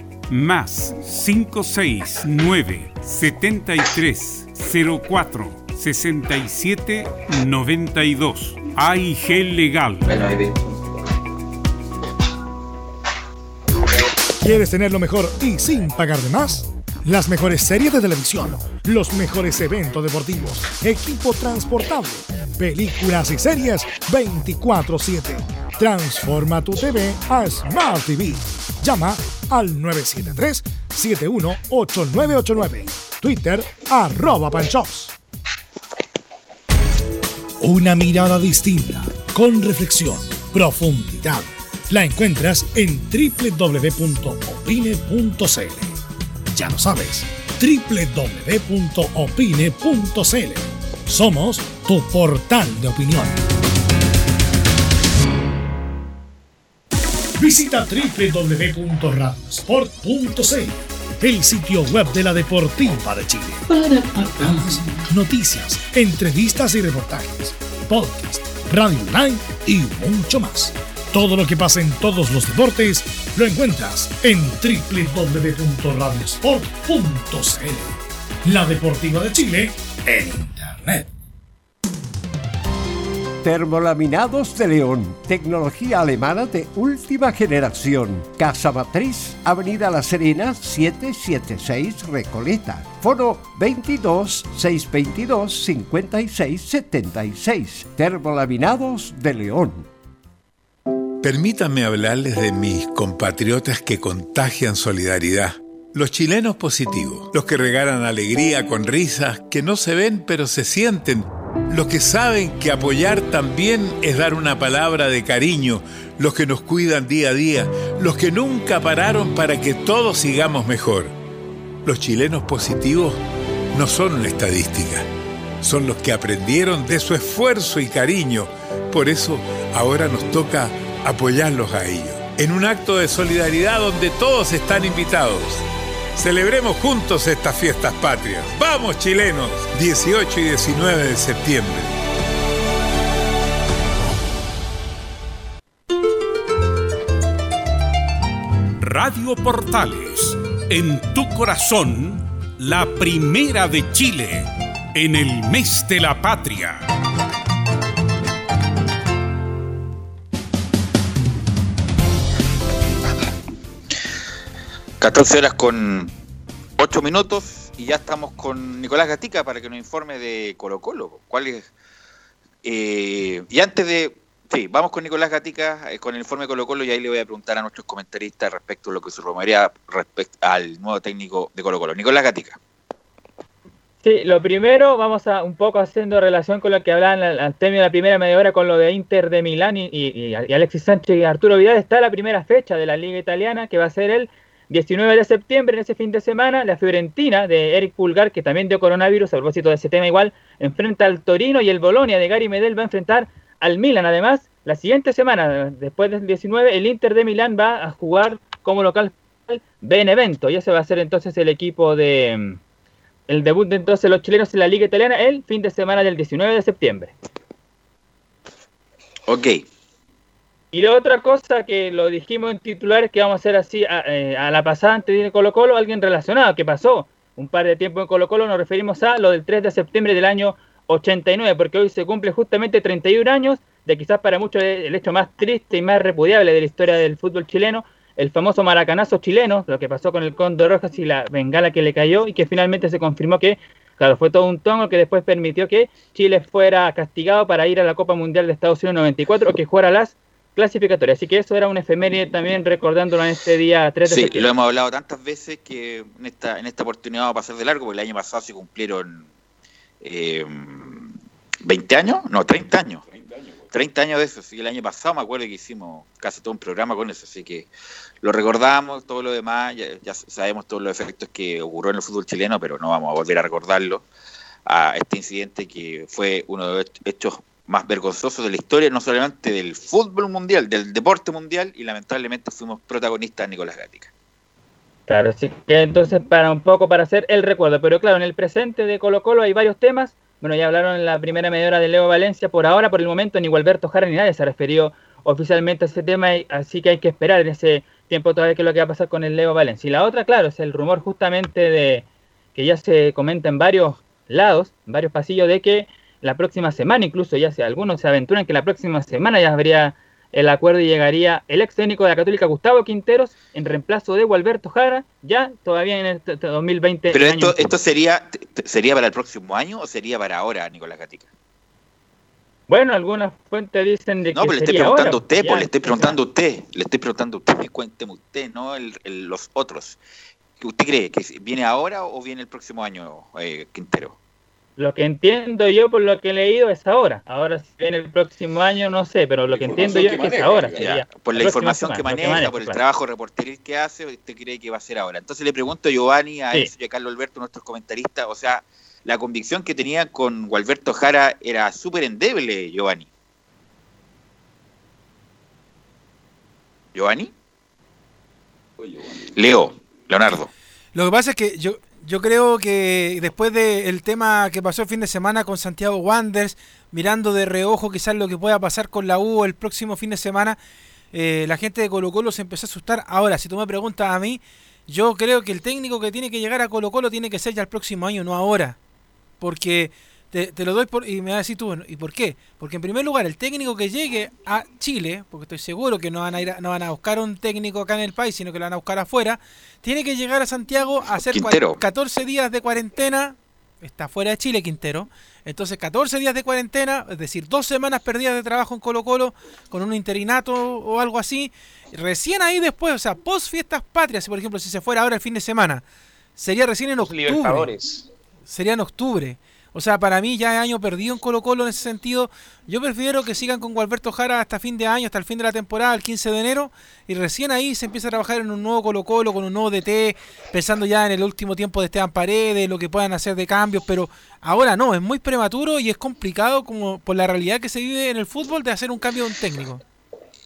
[SPEAKER 10] más 569 73 04 67 92 AIG Legal.
[SPEAKER 1] ¿Quieres tener lo mejor y sin pagar de más? Las mejores series de televisión, los mejores eventos deportivos, equipo transportable, películas y series 24/7. Transforma tu TV a Smart TV. Llama al 973-718989. Twitter arroba panchops. Una mirada distinta, con reflexión, profundidad. La encuentras en www.opine.cl. Ya lo sabes, www.opine.cl. Somos tu portal de opinión. Visita www.radiosport.cl, el sitio web de la Deportiva de Chile. noticias, entrevistas y reportajes, podcast, radio online y mucho más. Todo lo que pasa en todos los deportes lo encuentras en www.radiosport.cl. La Deportiva de Chile en.
[SPEAKER 12] Termolaminados de León, tecnología alemana de última generación. Casa Matriz, Avenida La Serena, 776 Recoleta. Foro 22 622 56 76. Termolaminados de León.
[SPEAKER 13] Permítanme hablarles de mis compatriotas que contagian solidaridad. Los chilenos positivos, los que regalan alegría con risas que no se ven pero se sienten los que saben que apoyar también es dar una palabra de cariño, los que nos cuidan día a día, los que nunca pararon para que todos sigamos mejor. Los chilenos positivos no son una estadística, son los que aprendieron de su esfuerzo y cariño. Por eso ahora nos toca apoyarlos a ellos, en un acto de solidaridad donde todos están invitados. Celebremos juntos estas fiestas patrias. ¡Vamos chilenos! 18 y 19 de septiembre.
[SPEAKER 10] Radio Portales en tu corazón, la primera de Chile, en el mes de la patria.
[SPEAKER 7] ...14 horas con 8 minutos y ya estamos con Nicolás Gatica para que nos informe de Colo Colo. ¿Cuál es? Eh, y antes de... Sí, vamos con Nicolás Gatica, eh, con el informe de Colo Colo y ahí le voy a preguntar a nuestros comentaristas respecto a lo que se rumorea respecto al nuevo técnico de Colo Colo. Nicolás Gatica.
[SPEAKER 3] Sí, lo primero, vamos a un poco haciendo relación con lo que hablaban al término de la primera media hora con lo de Inter de Milán y, y, y Alexis Sánchez y Arturo Vidal. Está la primera fecha de la Liga Italiana que va a ser el 19 de septiembre, en ese fin de semana, la Fiorentina de Eric Pulgar, que también dio coronavirus, a propósito de ese tema igual, enfrenta al Torino y el Bolonia de Gary Medel va a enfrentar al Milan. Además, la siguiente semana, después del 19, el Inter de Milán va a jugar como local Benevento. Y ese va a ser entonces el equipo de... El debut de entonces los chilenos en la Liga Italiana el fin de semana del 19 de septiembre.
[SPEAKER 7] Ok.
[SPEAKER 3] Y la otra cosa que lo dijimos en titulares que vamos a hacer así a, eh, la pasada antes de Colo Colo, alguien relacionado, que pasó un par de tiempo en Colo Colo, nos referimos a lo del 3 de septiembre del año 89, porque hoy se cumple justamente 31 años de quizás para muchos el hecho más triste y más repudiable de la historia del fútbol chileno, el famoso maracanazo chileno, lo que pasó con el Condor Rojas y la bengala que le cayó y que finalmente se confirmó que, claro, fue todo un tongo que después permitió que Chile fuera castigado para ir a la Copa Mundial de Estados Unidos 94 o que jugara las clasificatoria. Así que eso era un efeméride también recordándolo en este día 3 de
[SPEAKER 7] Sí,
[SPEAKER 3] septiembre.
[SPEAKER 7] lo hemos hablado tantas veces que en esta, en esta oportunidad va a pasar de largo, porque el año pasado se cumplieron eh, 20 años, no, 30 años. 30 años de eso, así que el año pasado me acuerdo que hicimos casi todo un programa con eso, así que lo recordamos, todo lo demás, ya, ya sabemos todos los efectos que ocurrió en el fútbol chileno, pero no vamos a volver a recordarlo, a este incidente que fue uno de los hechos más vergonzosos de la historia, no solamente del fútbol mundial, del deporte mundial, y lamentablemente fuimos protagonistas Nicolás Gatica.
[SPEAKER 3] Claro, así que entonces para un poco para hacer el recuerdo, pero claro, en el presente de Colo Colo hay varios temas. Bueno, ya hablaron en la primera media hora de Leo Valencia, por ahora, por el momento, ni Gualberto Jara ni nadie se refirió oficialmente a ese tema, así que hay que esperar en ese tiempo todavía qué es lo que va a pasar con el Leo Valencia. Y la otra, claro, es el rumor justamente de que ya se comenta en varios lados, en varios pasillos, de que la próxima semana, incluso ya se algunos se aventuran que la próxima semana ya habría el acuerdo y llegaría el ex técnico de la Católica Gustavo Quinteros en reemplazo de Gualberto Jara, ya todavía en el t- t- 2020.
[SPEAKER 7] Pero esto, esto sería, sería para el próximo año o sería para ahora, Nicolás Gatica.
[SPEAKER 3] Bueno, algunas fuentes dicen de
[SPEAKER 7] No,
[SPEAKER 3] que
[SPEAKER 7] pero le estoy preguntando
[SPEAKER 3] ahora,
[SPEAKER 7] a usted, pues le estoy preguntando a usted, le estoy preguntando a usted, *laughs* cuénteme usted, no el, el- los otros. ¿Qué ¿Usted cree que viene ahora o viene el próximo año, eh, Quintero?
[SPEAKER 3] Lo que entiendo yo por lo que he leído es ahora. Ahora si viene el próximo año no sé, pero lo que entiendo yo es que es ahora.
[SPEAKER 7] Ya,
[SPEAKER 3] sería
[SPEAKER 7] por la información que maneja, por el
[SPEAKER 3] claro.
[SPEAKER 7] trabajo reporteril que hace, usted cree que va a ser ahora. Entonces le pregunto a Giovanni, a
[SPEAKER 3] Sí.
[SPEAKER 7] Y a Carlos Alberto, nuestros comentaristas, o sea, la convicción que tenía con Gualberto Jara era súper endeble, Giovanni. ¿Giovanni? Leo, Leonardo.
[SPEAKER 6] Lo que pasa es que yo, yo creo que después del tema que pasó el fin de semana con Santiago Wanderers, mirando de reojo quizás lo que pueda pasar con la U el próximo fin de semana, eh, la gente de Colo Colo se empezó a asustar. Ahora, si tú me preguntas a mí, yo creo que el técnico que tiene que llegar a Colo Colo tiene que ser ya el próximo año, no ahora. Porque te, te lo doy por, y me vas a decir tú, bueno, ¿y por qué? Porque en primer lugar, el técnico que llegue a Chile, porque estoy seguro que no van a ir a- no van a buscar un técnico acá en el país, sino que lo van a buscar afuera, tiene que llegar a Santiago a hacer cua-
[SPEAKER 7] Quintero.
[SPEAKER 6] 14 días de cuarentena. Está fuera de Chile, Quintero. Entonces, 14 días de cuarentena, es decir, dos semanas perdidas de trabajo en Colo Colo, con un interinato o algo así. Recién ahí después, o sea, post fiestas patrias, por ejemplo, si se fuera ahora el fin de semana, sería recién en octubre.
[SPEAKER 8] Libertadores.
[SPEAKER 6] Sería en octubre. O sea, para mí ya es año perdido en Colo Colo en ese sentido. Yo prefiero que sigan con Gualberto Jara hasta fin de año, hasta el fin de la temporada, el 15 de enero, y recién ahí se empieza a trabajar en un nuevo Colo Colo, con un nuevo DT, pensando ya en el último tiempo de Esteban Paredes, lo que puedan hacer de cambios, pero ahora no, es muy prematuro y es complicado como por la realidad que se vive en el fútbol de hacer un cambio de un técnico.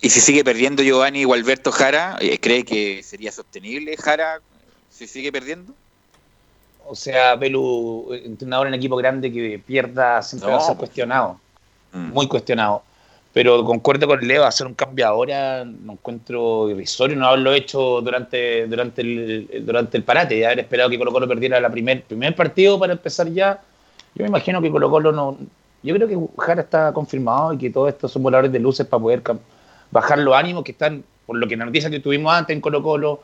[SPEAKER 7] Y si sigue perdiendo Giovanni Gualberto Jara, eh, ¿cree que sería sostenible Jara si sigue perdiendo?
[SPEAKER 8] O sea, Pelu, entrenador en equipo grande que pierda siempre va a
[SPEAKER 7] No,
[SPEAKER 8] ser
[SPEAKER 7] pues.
[SPEAKER 8] cuestionado.
[SPEAKER 7] Mm.
[SPEAKER 8] Muy cuestionado. Pero concuerdo con Leo, hacer un cambio ahora no encuentro irrisorio, no haberlo hecho durante, durante, el, durante el parate, de haber esperado que Colo Colo perdiera el primer, primer partido para empezar ya. Yo me imagino que Colo Colo no... Yo creo que Jara está confirmado y que todos estos son voladores de luces para poder bajar los ánimos que están, por lo que la noticia que tuvimos antes en Colo Colo,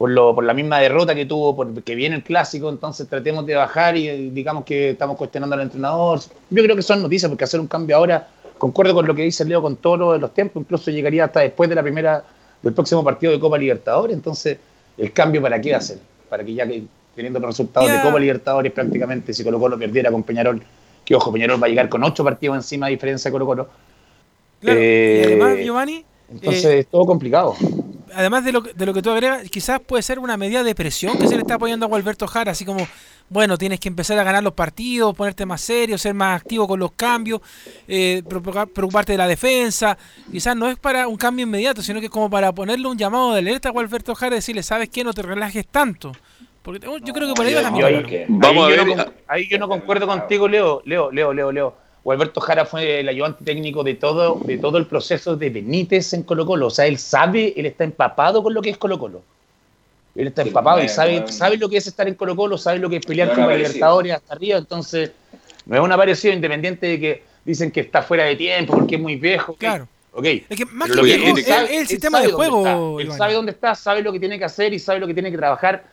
[SPEAKER 8] por, lo, por la misma derrota que tuvo, porque viene el clásico, entonces tratemos de bajar y digamos que estamos cuestionando al entrenador. Yo creo que son noticias, porque hacer un cambio ahora concuerdo con lo que dice Leo con todos los tiempos, incluso llegaría hasta después de la primera, del próximo partido de Copa Libertadores, entonces el cambio para qué hacer, para que ya que teniendo los resultados de Copa Libertadores prácticamente, si Colo Colo perdiera con Peñarol, que ojo, Peñarol va a llegar con ocho partidos encima a diferencia de Colo Colo.
[SPEAKER 6] y además, eh, Giovanni,
[SPEAKER 8] entonces eh, es todo complicado
[SPEAKER 6] además de lo, de lo que tú agregas, quizás puede ser una medida de presión que se le está apoyando a Gualberto Jara, así como, bueno, tienes que empezar a ganar los partidos, ponerte más serio, ser más activo con los cambios, eh, preocuparte de la defensa. Quizás no es para un cambio inmediato, sino que es como para ponerle un llamado de alerta a Gualberto Jara y decirle, ¿sabes qué? No te relajes tanto. Porque yo creo que por ahí va la
[SPEAKER 8] Vamos a ver. ahí yo no concuerdo contigo, Leo. Leo, Leo, Leo, Leo. Alberto Jara fue el ayudante técnico de todo, de todo el proceso de Benítez en Colo Colo. O sea, él sabe, él está empapado con lo que es Colo Colo. Él está empapado y sabe, sabe lo que es estar en Colo Colo, sabe lo que es pelear con Libertadores hasta arriba. Entonces, no es un aparecido independiente de que dicen que está fuera de tiempo porque es muy viejo.
[SPEAKER 6] Claro.
[SPEAKER 8] Okay.
[SPEAKER 6] Es que más que viejo, es, el sistema de juego.
[SPEAKER 8] Él sabe dónde está, sabe lo que tiene que hacer y sabe lo que tiene que trabajar.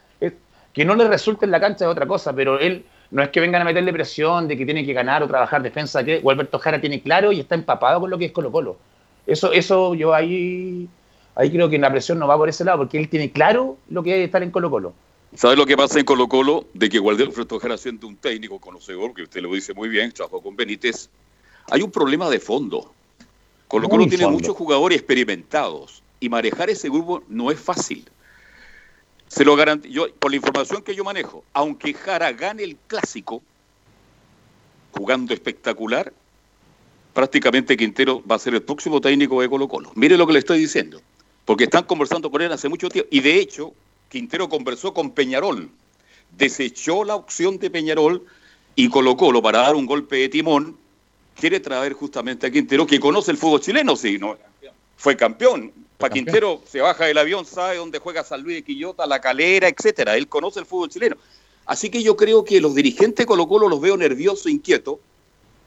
[SPEAKER 8] que no le resulte en la cancha de otra cosa, pero él no es que vengan a meterle presión de que tiene que ganar o trabajar defensa, que Alberto Jara tiene claro y está empapado con lo que es Colo Colo. Eso, eso yo ahí, ahí creo que la presión no va por ese lado, porque él tiene claro lo que es estar en Colo Colo.
[SPEAKER 2] ¿Sabe lo que pasa en Colo Colo? De que Alberto Jara siendo un técnico conocedor, que usted lo dice muy bien, trabajó con Benítez, hay un problema de fondo. Colo Colo tiene muchos jugadores experimentados y manejar ese grupo no es fácil. Se lo yo, por la información que yo manejo, aunque Jara gane el clásico, jugando espectacular, prácticamente Quintero va a ser el próximo técnico de Colo Colo. Mire lo que le estoy diciendo, porque están conversando con él hace mucho tiempo. Y de hecho, Quintero conversó con Peñarol, desechó la opción de Peñarol y Colo Colo para dar un golpe de timón. Quiere traer justamente a Quintero, que conoce el fútbol chileno, sí, no, fue campeón, Paquintero se baja del avión, sabe dónde juega San Luis de Quillota, La Calera, etcétera. Él conoce el fútbol chileno. Así que yo creo que los dirigentes de Colo Colo los veo nerviosos inquietos,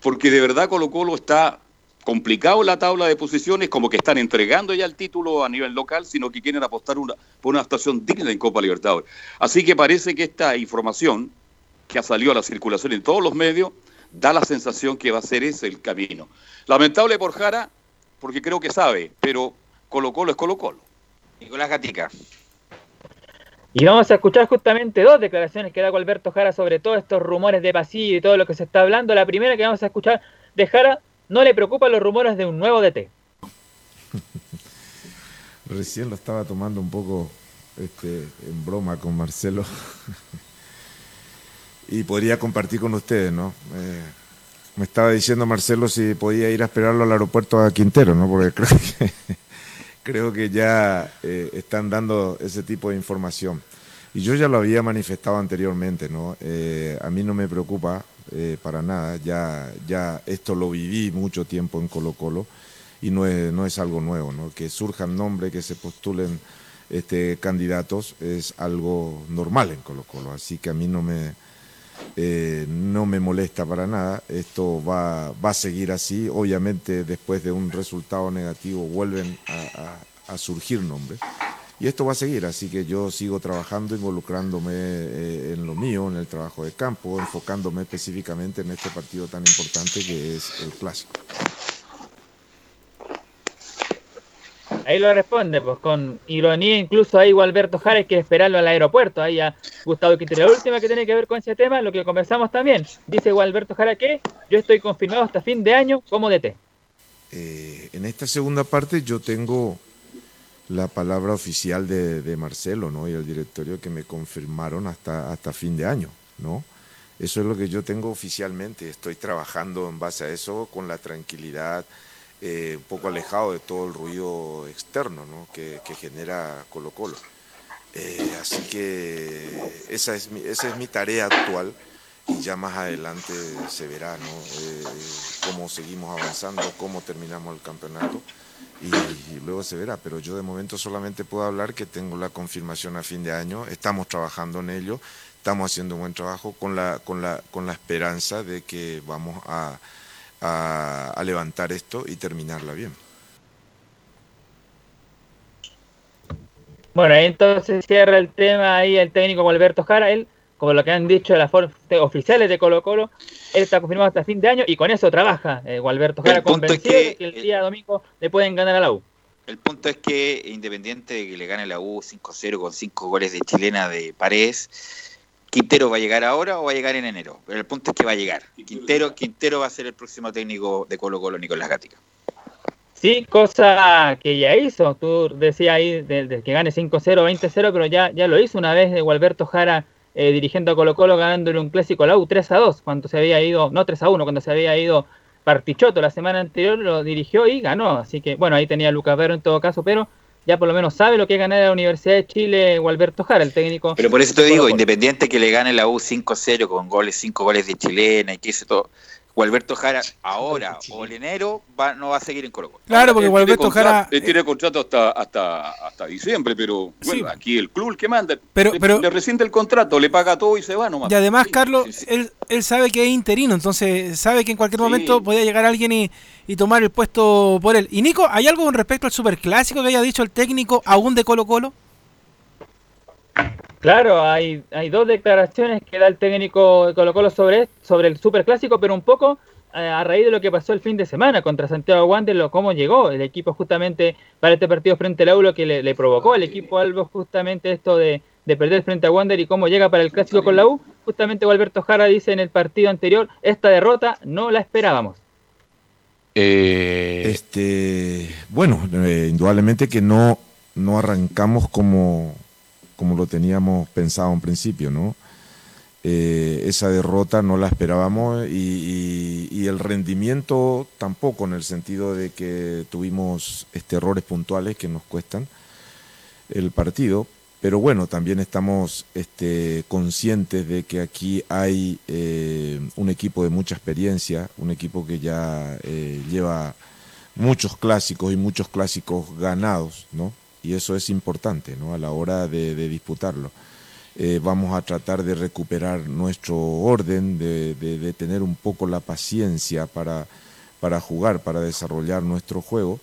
[SPEAKER 2] porque de verdad Colo Colo está complicado en la tabla de posiciones, como que están entregando ya el título a nivel local, sino que quieren apostar una, por una actuación digna en Copa Libertadores. Así que parece que esta información que ha salido a la circulación en todos los medios da la sensación que va a ser ese el camino. Lamentable por Jara, porque creo que sabe, pero Colo Colo es Colo Colo.
[SPEAKER 7] Nicolás Gatica.
[SPEAKER 3] Y vamos a escuchar justamente dos declaraciones que da Alberto Jara sobre todos estos rumores de pasillo y todo lo que se está hablando. La primera que vamos a escuchar de Jara, no le preocupan los rumores de un nuevo DT. *laughs*
[SPEAKER 14] Recién lo estaba tomando un poco este, en broma con Marcelo. *laughs* y podría compartir con ustedes, ¿no? Eh, me estaba diciendo Marcelo si podía ir a esperarlo al aeropuerto a Quintero, ¿no? Porque creo que creo que ya eh, están dando ese tipo de información. Y yo ya lo había manifestado anteriormente, ¿no? Eh, a mí no me preocupa eh, para nada, ya, ya esto lo viví mucho tiempo en Colo Colo y no es, no es algo nuevo, ¿no? Que surjan nombres, que se postulen este, candidatos es algo normal en Colo Colo, así que a mí no me, no me molesta para nada, esto va, va a seguir así, obviamente después de un resultado negativo vuelven a, surgir nombres. Y esto va a seguir, así que yo sigo trabajando, involucrándome eh, en lo mío, en el trabajo de campo, enfocándome específicamente en este partido tan importante que es el clásico.
[SPEAKER 3] Ahí lo responde, pues con ironía, incluso ahí Alberto Jara que esperarlo al aeropuerto. Ahí a Gustavo Quintero. La última que tiene que ver con ese tema, lo que conversamos también. Dice Alberto Jara que yo estoy confirmado hasta fin de año como DT.
[SPEAKER 14] Eh, en esta segunda parte yo tengo la palabra oficial de, Marcelo ¿no? y el directorio que me confirmaron hasta, hasta fin de año. ¿no? Eso es lo que yo tengo oficialmente. Estoy trabajando en base a eso con la tranquilidad eh, un poco alejado de todo el ruido externo que, genera Colo Colo. Eh, así que esa es, mi, esa es mi tarea actual y ya más adelante se verá. ¿no? Eh, cómo seguimos avanzando, cómo terminamos el campeonato y, y luego se verá. Pero yo de momento solamente puedo hablar que tengo la confirmación a fin de año, estamos trabajando en ello, estamos haciendo un buen trabajo con la, con la, con la esperanza de que vamos a, a, a levantar esto y terminarla bien.
[SPEAKER 3] Bueno, entonces cierra el tema ahí el técnico Alberto Jara. Él, como lo que han dicho las fuerzas oficiales de Colo Colo, él está confirmado hasta fin de año y con eso trabaja. Eh, Alberto Jara
[SPEAKER 7] El es
[SPEAKER 3] convencido
[SPEAKER 7] que-
[SPEAKER 3] de que el día domingo le pueden ganar a la U.
[SPEAKER 7] El punto es que, independiente de que le gane la U 5-0 con 5 goles de chilena de Paredes, Quintero va a llegar ahora o va a llegar en enero. Pero el punto es que va a llegar. Quintero, Quintero va a ser el próximo técnico de Colo Colo, Nicolás Gatica.
[SPEAKER 3] Sí, cosa que ya hizo. Tú decías ahí de, de que gane 5-0, 20-0, pero ya, ya lo hizo una vez de Gualberto Jara eh, dirigiendo a Colo Colo ganándole un clásico a la U 3-2 cuando se había ido, no 3-1, cuando se había ido Partichoto la semana anterior lo dirigió y ganó. Así que bueno, ahí tenía a Lucas Vero en todo caso, pero ya por lo menos sabe lo que es ganar a la Universidad de Chile Gualberto Jara, el técnico.
[SPEAKER 7] Pero por eso te digo, independiente que le gane la U 5-0 con goles, 5 goles de chilena y que eso todo. Gualberto Jara ahora o en enero va, no va a seguir en Colo Colo.
[SPEAKER 6] Claro, porque
[SPEAKER 2] Él tiene
[SPEAKER 6] Gualberto
[SPEAKER 2] contrato-
[SPEAKER 6] Jara.
[SPEAKER 2] Él tiene contrato hasta, hasta, hasta diciembre, pero bueno, aquí el club el que manda.
[SPEAKER 6] Pero-
[SPEAKER 2] le,
[SPEAKER 6] pero-
[SPEAKER 2] le rescinde el contrato, le paga todo y se va nomás.
[SPEAKER 6] Y además, Carlos, Él, él sabe que es interino, entonces sabe que en cualquier momento podía llegar alguien y, y tomar el puesto por él. Y Nico, ¿hay algo con respecto al superclásico que haya dicho el técnico aún de Colo Colo?
[SPEAKER 3] Claro, hay, hay dos declaraciones que da el técnico de Colo Colo sobre, sobre el superclásico, pero un poco eh, a raíz de lo que pasó el fin de semana contra Santiago Wander, lo cómo llegó el equipo justamente para este partido frente al Aulo que le, le provocó al equipo Albo justamente esto de, de perder frente a Wander y cómo llega para el clásico con la U. Justamente Alberto Jara dice en el partido anterior, esta derrota no la esperábamos.
[SPEAKER 14] Este, bueno, eh, indudablemente que no, no arrancamos como, como lo teníamos pensado en principio, ¿no? Eh, esa derrota no la esperábamos y, el rendimiento tampoco, en el sentido de que tuvimos este, errores puntuales que nos cuestan el partido. Pero bueno, también estamos este, conscientes de que aquí hay eh, un equipo de mucha experiencia, un equipo que ya eh, lleva muchos clásicos y muchos clásicos ganados, ¿no? Y eso es importante, ¿no? A la hora de, disputarlo. Eh, vamos a tratar de recuperar nuestro orden, de, tener un poco la paciencia para, para jugar, para desarrollar nuestro juego.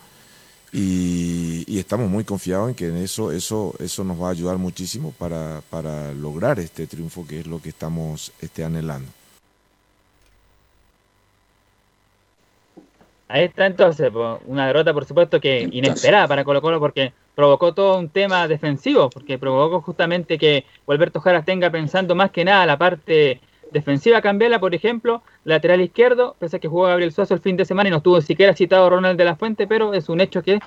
[SPEAKER 14] Y, estamos muy confiados en que eso, eso, eso nos va a ayudar muchísimo para, para lograr este triunfo que es lo que estamos este, anhelando.
[SPEAKER 3] Ahí está entonces, po, una derrota por supuesto que inesperada para Colo Colo porque provocó todo un tema defensivo, porque provocó justamente que Alberto Jara tenga pensando más que nada la parte defensiva. Cambiarla, por ejemplo, lateral izquierdo, pese a que jugó Gabriel Suazo el fin de semana y no estuvo siquiera citado Ronald de la Fuente, pero es un hecho que,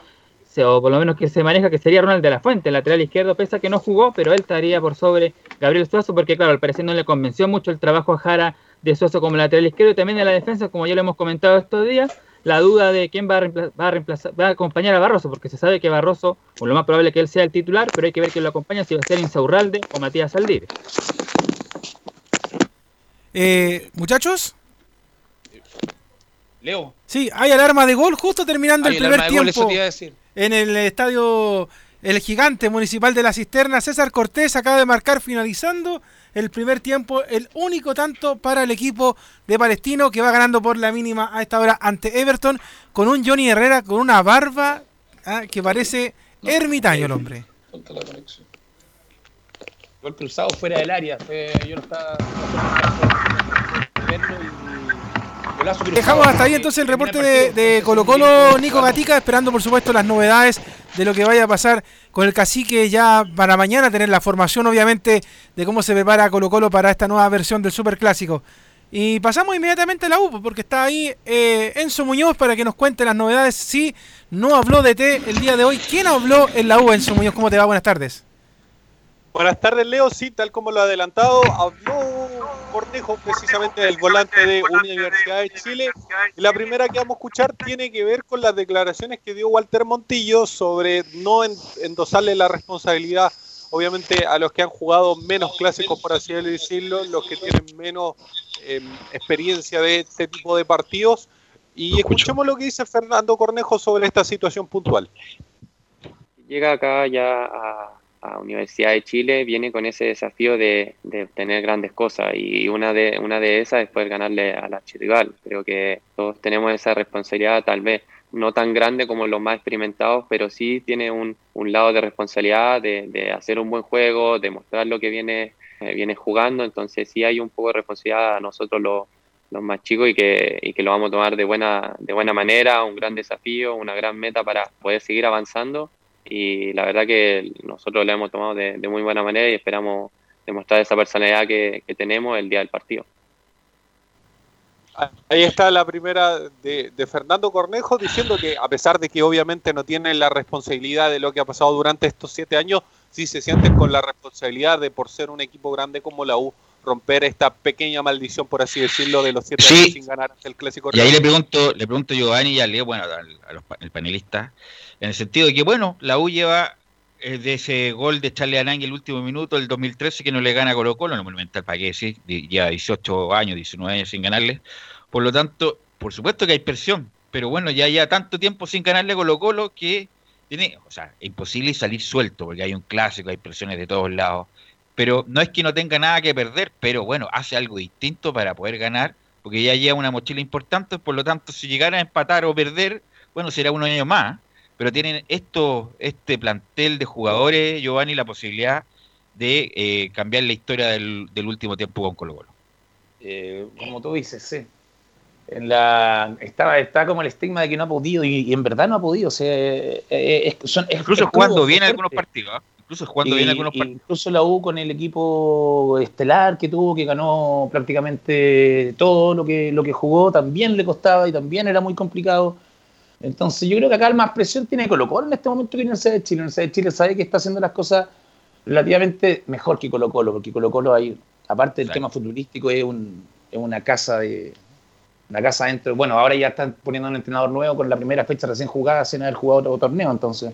[SPEAKER 3] se, o por lo menos que se maneja que sería Ronald de la Fuente, lateral izquierdo, pese a que no jugó, pero él estaría por sobre Gabriel Suazo, porque claro, al parecer no le convenció mucho el trabajo a Jara de Suazo como lateral izquierdo y también de la defensa, como ya lo hemos comentado estos días, la duda de quién va a, reempla- va a reemplazar, va a acompañar a Barroso, porque se sabe que Barroso, o lo más probable es que él sea el titular, pero hay que ver quién lo acompaña, si va a ser Insaurralde o Matías Saldívar.
[SPEAKER 6] Eh, Muchachos,
[SPEAKER 8] Leo.
[SPEAKER 6] sí, hay alarma de gol justo terminando
[SPEAKER 8] Hay
[SPEAKER 6] el primer
[SPEAKER 8] gol, eso
[SPEAKER 6] tiempo
[SPEAKER 8] te iba a decir.
[SPEAKER 6] en el estadio El Gigante Municipal de la Cisterna. César Cortés acaba de marcar finalizando el primer tiempo, el único tanto para el equipo de Palestino que va ganando por la mínima a esta hora ante Everton con un Johnny Herrera con una barba ah, que parece ermitaño el hombre.
[SPEAKER 8] Gol cruzado fuera del área. fue- yo no estaba. no verlo y-.
[SPEAKER 6] Dejamos hasta ahí entonces el reporte de, de Colo Colo Nico Gatica, esperando por supuesto las novedades de lo que vaya a pasar con el cacique ya para mañana, tener la formación obviamente de cómo se prepara Colo Colo para esta nueva versión del Super Clásico. Y pasamos inmediatamente a la U, porque está ahí eh, Enzo Muñoz para que nos cuente las novedades. Sí, no habló de T el día de hoy. ¿Quién habló en la U, Enzo Muñoz? ¿Cómo te va? Buenas tardes.
[SPEAKER 4] Buenas tardes, Leo. Sí, tal como lo ha adelantado, habló Cornejo precisamente del volante de Universidad de Chile. Y la primera que vamos a escuchar tiene que ver con las declaraciones que dio Walter Montillo sobre no en- endosarle la responsabilidad, obviamente, a los que han jugado menos clásicos, por así decirlo, los que tienen menos eh, experiencia de este tipo de partidos. Y escuchemos lo que dice Fernando Cornejo sobre esta situación puntual.
[SPEAKER 15] Llega acá ya a, Universidad de Chile, viene con ese desafío de, de, obtener grandes cosas y una de, una de esas es poder ganarle a la archirrival. Creo que todos tenemos esa responsabilidad, tal vez no tan grande como los más experimentados, pero sí tiene un, un lado de responsabilidad de, de, hacer un buen juego, de mostrar lo que viene, eh, viene jugando, entonces sí hay un poco de responsabilidad a nosotros los los más chicos y que, y que lo vamos a tomar de buena, de buena manera, un gran desafío, una gran meta para poder seguir avanzando y la verdad que nosotros lo hemos tomado de, muy buena manera y esperamos demostrar esa personalidad que, tenemos el día del partido.
[SPEAKER 4] Ahí está la primera de, de, Fernando Cornejo diciendo que a pesar de que obviamente no tienen la responsabilidad de lo que ha pasado durante estos siete años, sí se sienten con la responsabilidad de por ser un equipo grande como la U romper esta pequeña maldición, por así decirlo, de los siete años sin ganar el clásico.
[SPEAKER 7] Y ahí le pregunto, le pregunto a Giovanni y a Leo, bueno, al, panelista, en el sentido de que, bueno, la U lleva eh, de ese gol de Charlie Arangui el último minuto del 2013 que no le gana a Colo Colo, no monumental para qué sí, lleva 18 años, 19 años sin ganarle. Por lo tanto, por supuesto que hay presión, pero bueno, ya ya tanto tiempo sin ganarle a Colo Colo que tiene, o sea, es imposible salir suelto porque hay un clásico, hay presiones de todos lados pero no es que no tenga nada que perder, pero bueno, hace algo distinto para poder ganar, porque ya lleva una mochila importante, por lo tanto, si llegara a empatar o perder, bueno, será un año más, pero tienen esto, este plantel de jugadores, Giovanni, la posibilidad de eh, cambiar la historia del, último tiempo con Colo Colo.
[SPEAKER 8] Eh, como tú dices, sí. En la, está, está como el estigma de que no ha podido, y, en verdad no ha podido. O sea, eh, son,
[SPEAKER 7] Incluso jugando bien algunos partidos. ¿ah? Incluso cuando viene algunos
[SPEAKER 8] Incluso la U con el equipo estelar que tuvo, que ganó prácticamente todo lo que, lo que jugó, también le costaba y también era muy complicado. Entonces yo creo que acá el más presión tiene Colo Colo en este momento que la Universidad de Chile. La Universidad de Chile sabe que está haciendo las cosas relativamente mejor que Colo Colo, porque Colo Colo ahí, aparte del tema futbolístico, es, un, es una casa de una casa dentro. Bueno, ahora ya están poniendo un entrenador nuevo con la primera fecha recién jugada sin haber jugado otro torneo, entonces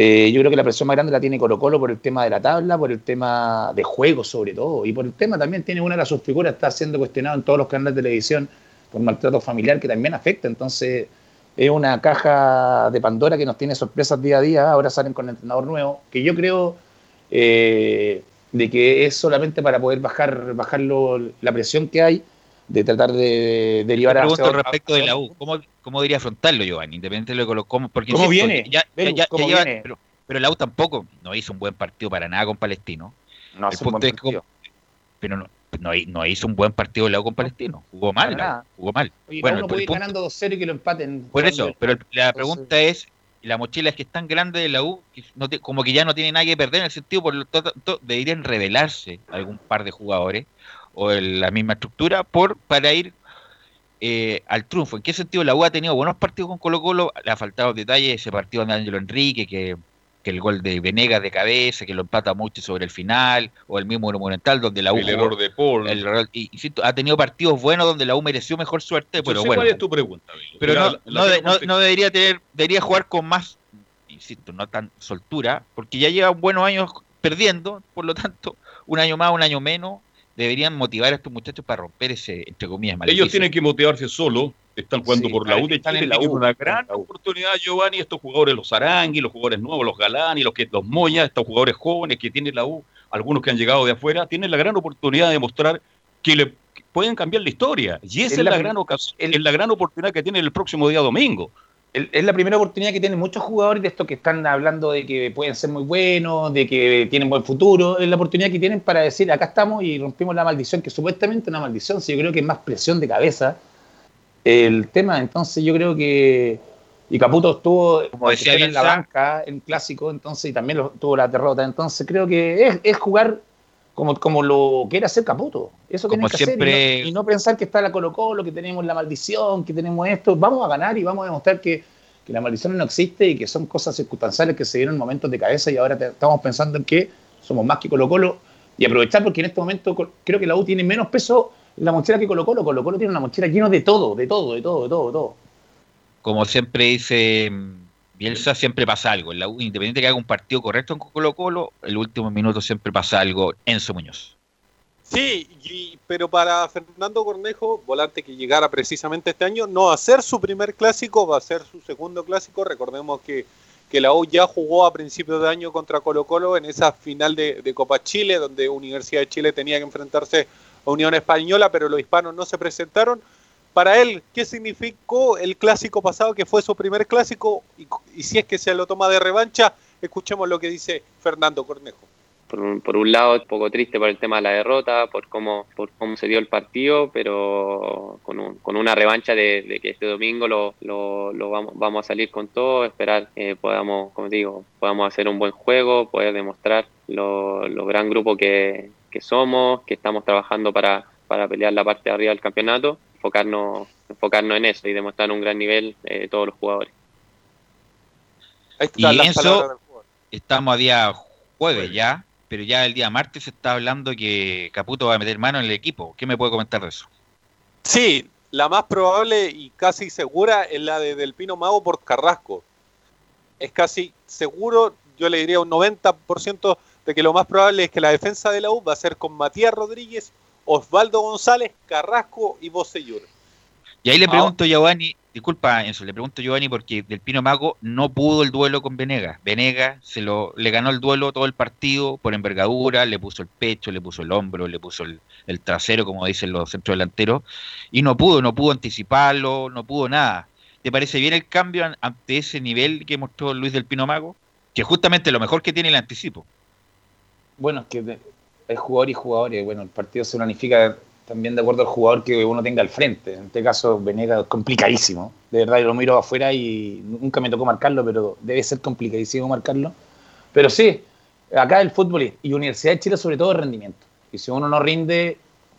[SPEAKER 8] eh, yo creo que la presión más grande la tiene Colo Colo por el tema de la tabla, por el tema de juego sobre todo, y por el tema también tiene una de sus figuras está siendo cuestionado en todos los canales de televisión por maltrato familiar que también afecta, entonces es una caja de Pandora que nos tiene sorpresas día a día, ahora salen con el entrenador nuevo, que yo creo eh, de que es solamente para poder bajar, bajar la presión que hay de tratar de derivar
[SPEAKER 7] a respecto de la U, ¿cómo, ¿cómo diría afrontarlo, Giovanni? Independiente de lo que cómo, porque
[SPEAKER 8] ¿Cómo viene?
[SPEAKER 7] Ya, ya, Viene? Pero, pero, la U tampoco no hizo un buen partido para nada con Palestino.
[SPEAKER 8] No hace un buen partido.
[SPEAKER 7] pero no, no, hizo un buen partido la U con Palestino. Jugó mal, jugó mal.
[SPEAKER 8] bueno, uno puede ir ganando 2-0 y que lo empaten.
[SPEAKER 7] Por eso, pero la pregunta es, la mochila es que es tan grande de la U, que no como que ya no tiene nada que perder en el sentido, por lo tanto, deberían revelarse algún par de jugadores o en la misma estructura por para ir eh, al triunfo. ¿En qué sentido la U ha tenido buenos partidos con Colo Colo? Le ha faltado detalles ese partido de Ángelo Enrique, que, el gol de Venegas de cabeza, que lo empata mucho sobre el final, o el mismo Monumental, donde la U...
[SPEAKER 2] El error de Paul.
[SPEAKER 7] y, ha tenido partidos buenos donde la U mereció mejor suerte, pero bueno.
[SPEAKER 2] ¿Cuál es tu pregunta?
[SPEAKER 7] Pero no, no, debería tener, debería jugar con más, insisto, no tan soltura, porque ya lleva buenos años perdiendo, por lo tanto, un año más, un año menos, deberían motivar a estos muchachos para romper ese, entre comillas,
[SPEAKER 2] maleficio. Ellos tienen que motivarse solo, están jugando por la U de Chile, la U una gran oportunidad, Giovanni, estos jugadores, los Arangui, los jugadores nuevos, los Galán y los, que, los Moya, estos jugadores jóvenes que tiene la U, algunos que han llegado de afuera, tienen la gran oportunidad de mostrar que le pueden cambiar la historia. Y esa es, la, gran ocasión, es la gran oportunidad que tienen el próximo día domingo
[SPEAKER 8] es la primera oportunidad que tienen muchos jugadores de estos que están hablando de que pueden ser muy buenos, de que tienen buen futuro. Es la oportunidad que tienen para decir, acá estamos y rompimos la maldición, que supuestamente es una maldición. Si yo creo que es más presión de cabeza el tema. Entonces yo creo que... Y Caputo estuvo
[SPEAKER 7] Como decía
[SPEAKER 8] en la banca, en clásico, entonces, y también tuvo la derrota. Entonces creo que es, es jugar como, como lo quiere hacer Caputo. Eso
[SPEAKER 7] como
[SPEAKER 8] que
[SPEAKER 7] siempre...
[SPEAKER 8] hacer y no, pensar que está la Colo Colo, que tenemos la maldición, que tenemos esto. Vamos a ganar y vamos a demostrar que, la maldición no existe y que son cosas circunstanciales que se dieron en momentos de cabeza y ahora estamos pensando en que somos más que Colo Colo y aprovechar porque en este momento creo que la U tiene menos peso en la mochila que Colo Colo. Colo Colo tiene una mochila llena de todo, de todo, de todo, de todo, de todo.
[SPEAKER 7] Como siempre dice Bielsa siempre pasa algo. independiente que haga un partido correcto en Colo Colo, el último minuto siempre pasa algo. Enzo Muñoz.
[SPEAKER 4] Sí, y- pero para Fernando Cornejo, volante que llegara precisamente este año, no va a ser su primer clásico, va a ser su segundo clásico. Recordemos que, que la U ya jugó a principios de año contra Colo Colo en esa final de, de Copa Chile, donde Universidad de Chile tenía que enfrentarse a Unión Española, pero los hispanos no se presentaron. Para él, ¿qué significó el clásico pasado, que fue su primer clásico? Y, si es que se lo toma de revancha, escuchemos lo que dice Fernando Cornejo.
[SPEAKER 15] por un, por un lado un poco triste por el tema de la derrota, por cómo, por cómo se dio el partido, pero con, un- una revancha de, que este domingo lo, lo, lo vamos, a salir con todo, esperar que podamos, como digo, podamos hacer un buen juego, poder demostrar lo, lo gran grupo que somos, que estamos trabajando para, para pelear la parte de arriba del campeonato, enfocarnos, enfocarnos en eso y demostrar un gran nivel de todos los jugadores.
[SPEAKER 7] Y estamos a día jueves ya, pero ya el día martes se está hablando que Caputo va a meter mano en el equipo. ¿Qué me puede comentar de eso?
[SPEAKER 4] Sí, la más probable y casi segura es la de Del Pino Mago por Carrasco. Es casi seguro, yo le diría un 90% de que lo más probable es que la defensa de la U va a ser con Matías Rodríguez, Osvaldo González, Carrasco y Bocellur.
[SPEAKER 7] Y ahí le
[SPEAKER 4] Ah.
[SPEAKER 7] pregunto a Giovanni, disculpa Enzo, le pregunto a Giovanni porque Del Pino Mago no pudo el duelo con Venegas. Venegas se lo, le ganó el duelo todo el partido por envergadura, le puso el pecho, le puso el hombro, le puso el, el trasero, como dicen los centrodelanteros, y no pudo, no pudo anticiparlo, no pudo nada. ¿Te parece bien el cambio an- ante ese nivel que mostró Luis Del Pino Mago? Que justamente lo mejor que tiene el anticipo.
[SPEAKER 8] Bueno, es que hay jugador y jugadores. Bueno, el partido se planifica también de acuerdo al jugador que uno tenga al frente. En este caso, Venegas es complicadísimo. De verdad, yo lo miro afuera y nunca me tocó marcarlo, pero debe ser complicadísimo marcarlo. Pero sí, acá el fútbol y- Universidad de Chile, sobre todo, es rendimiento. Y si uno no rinde,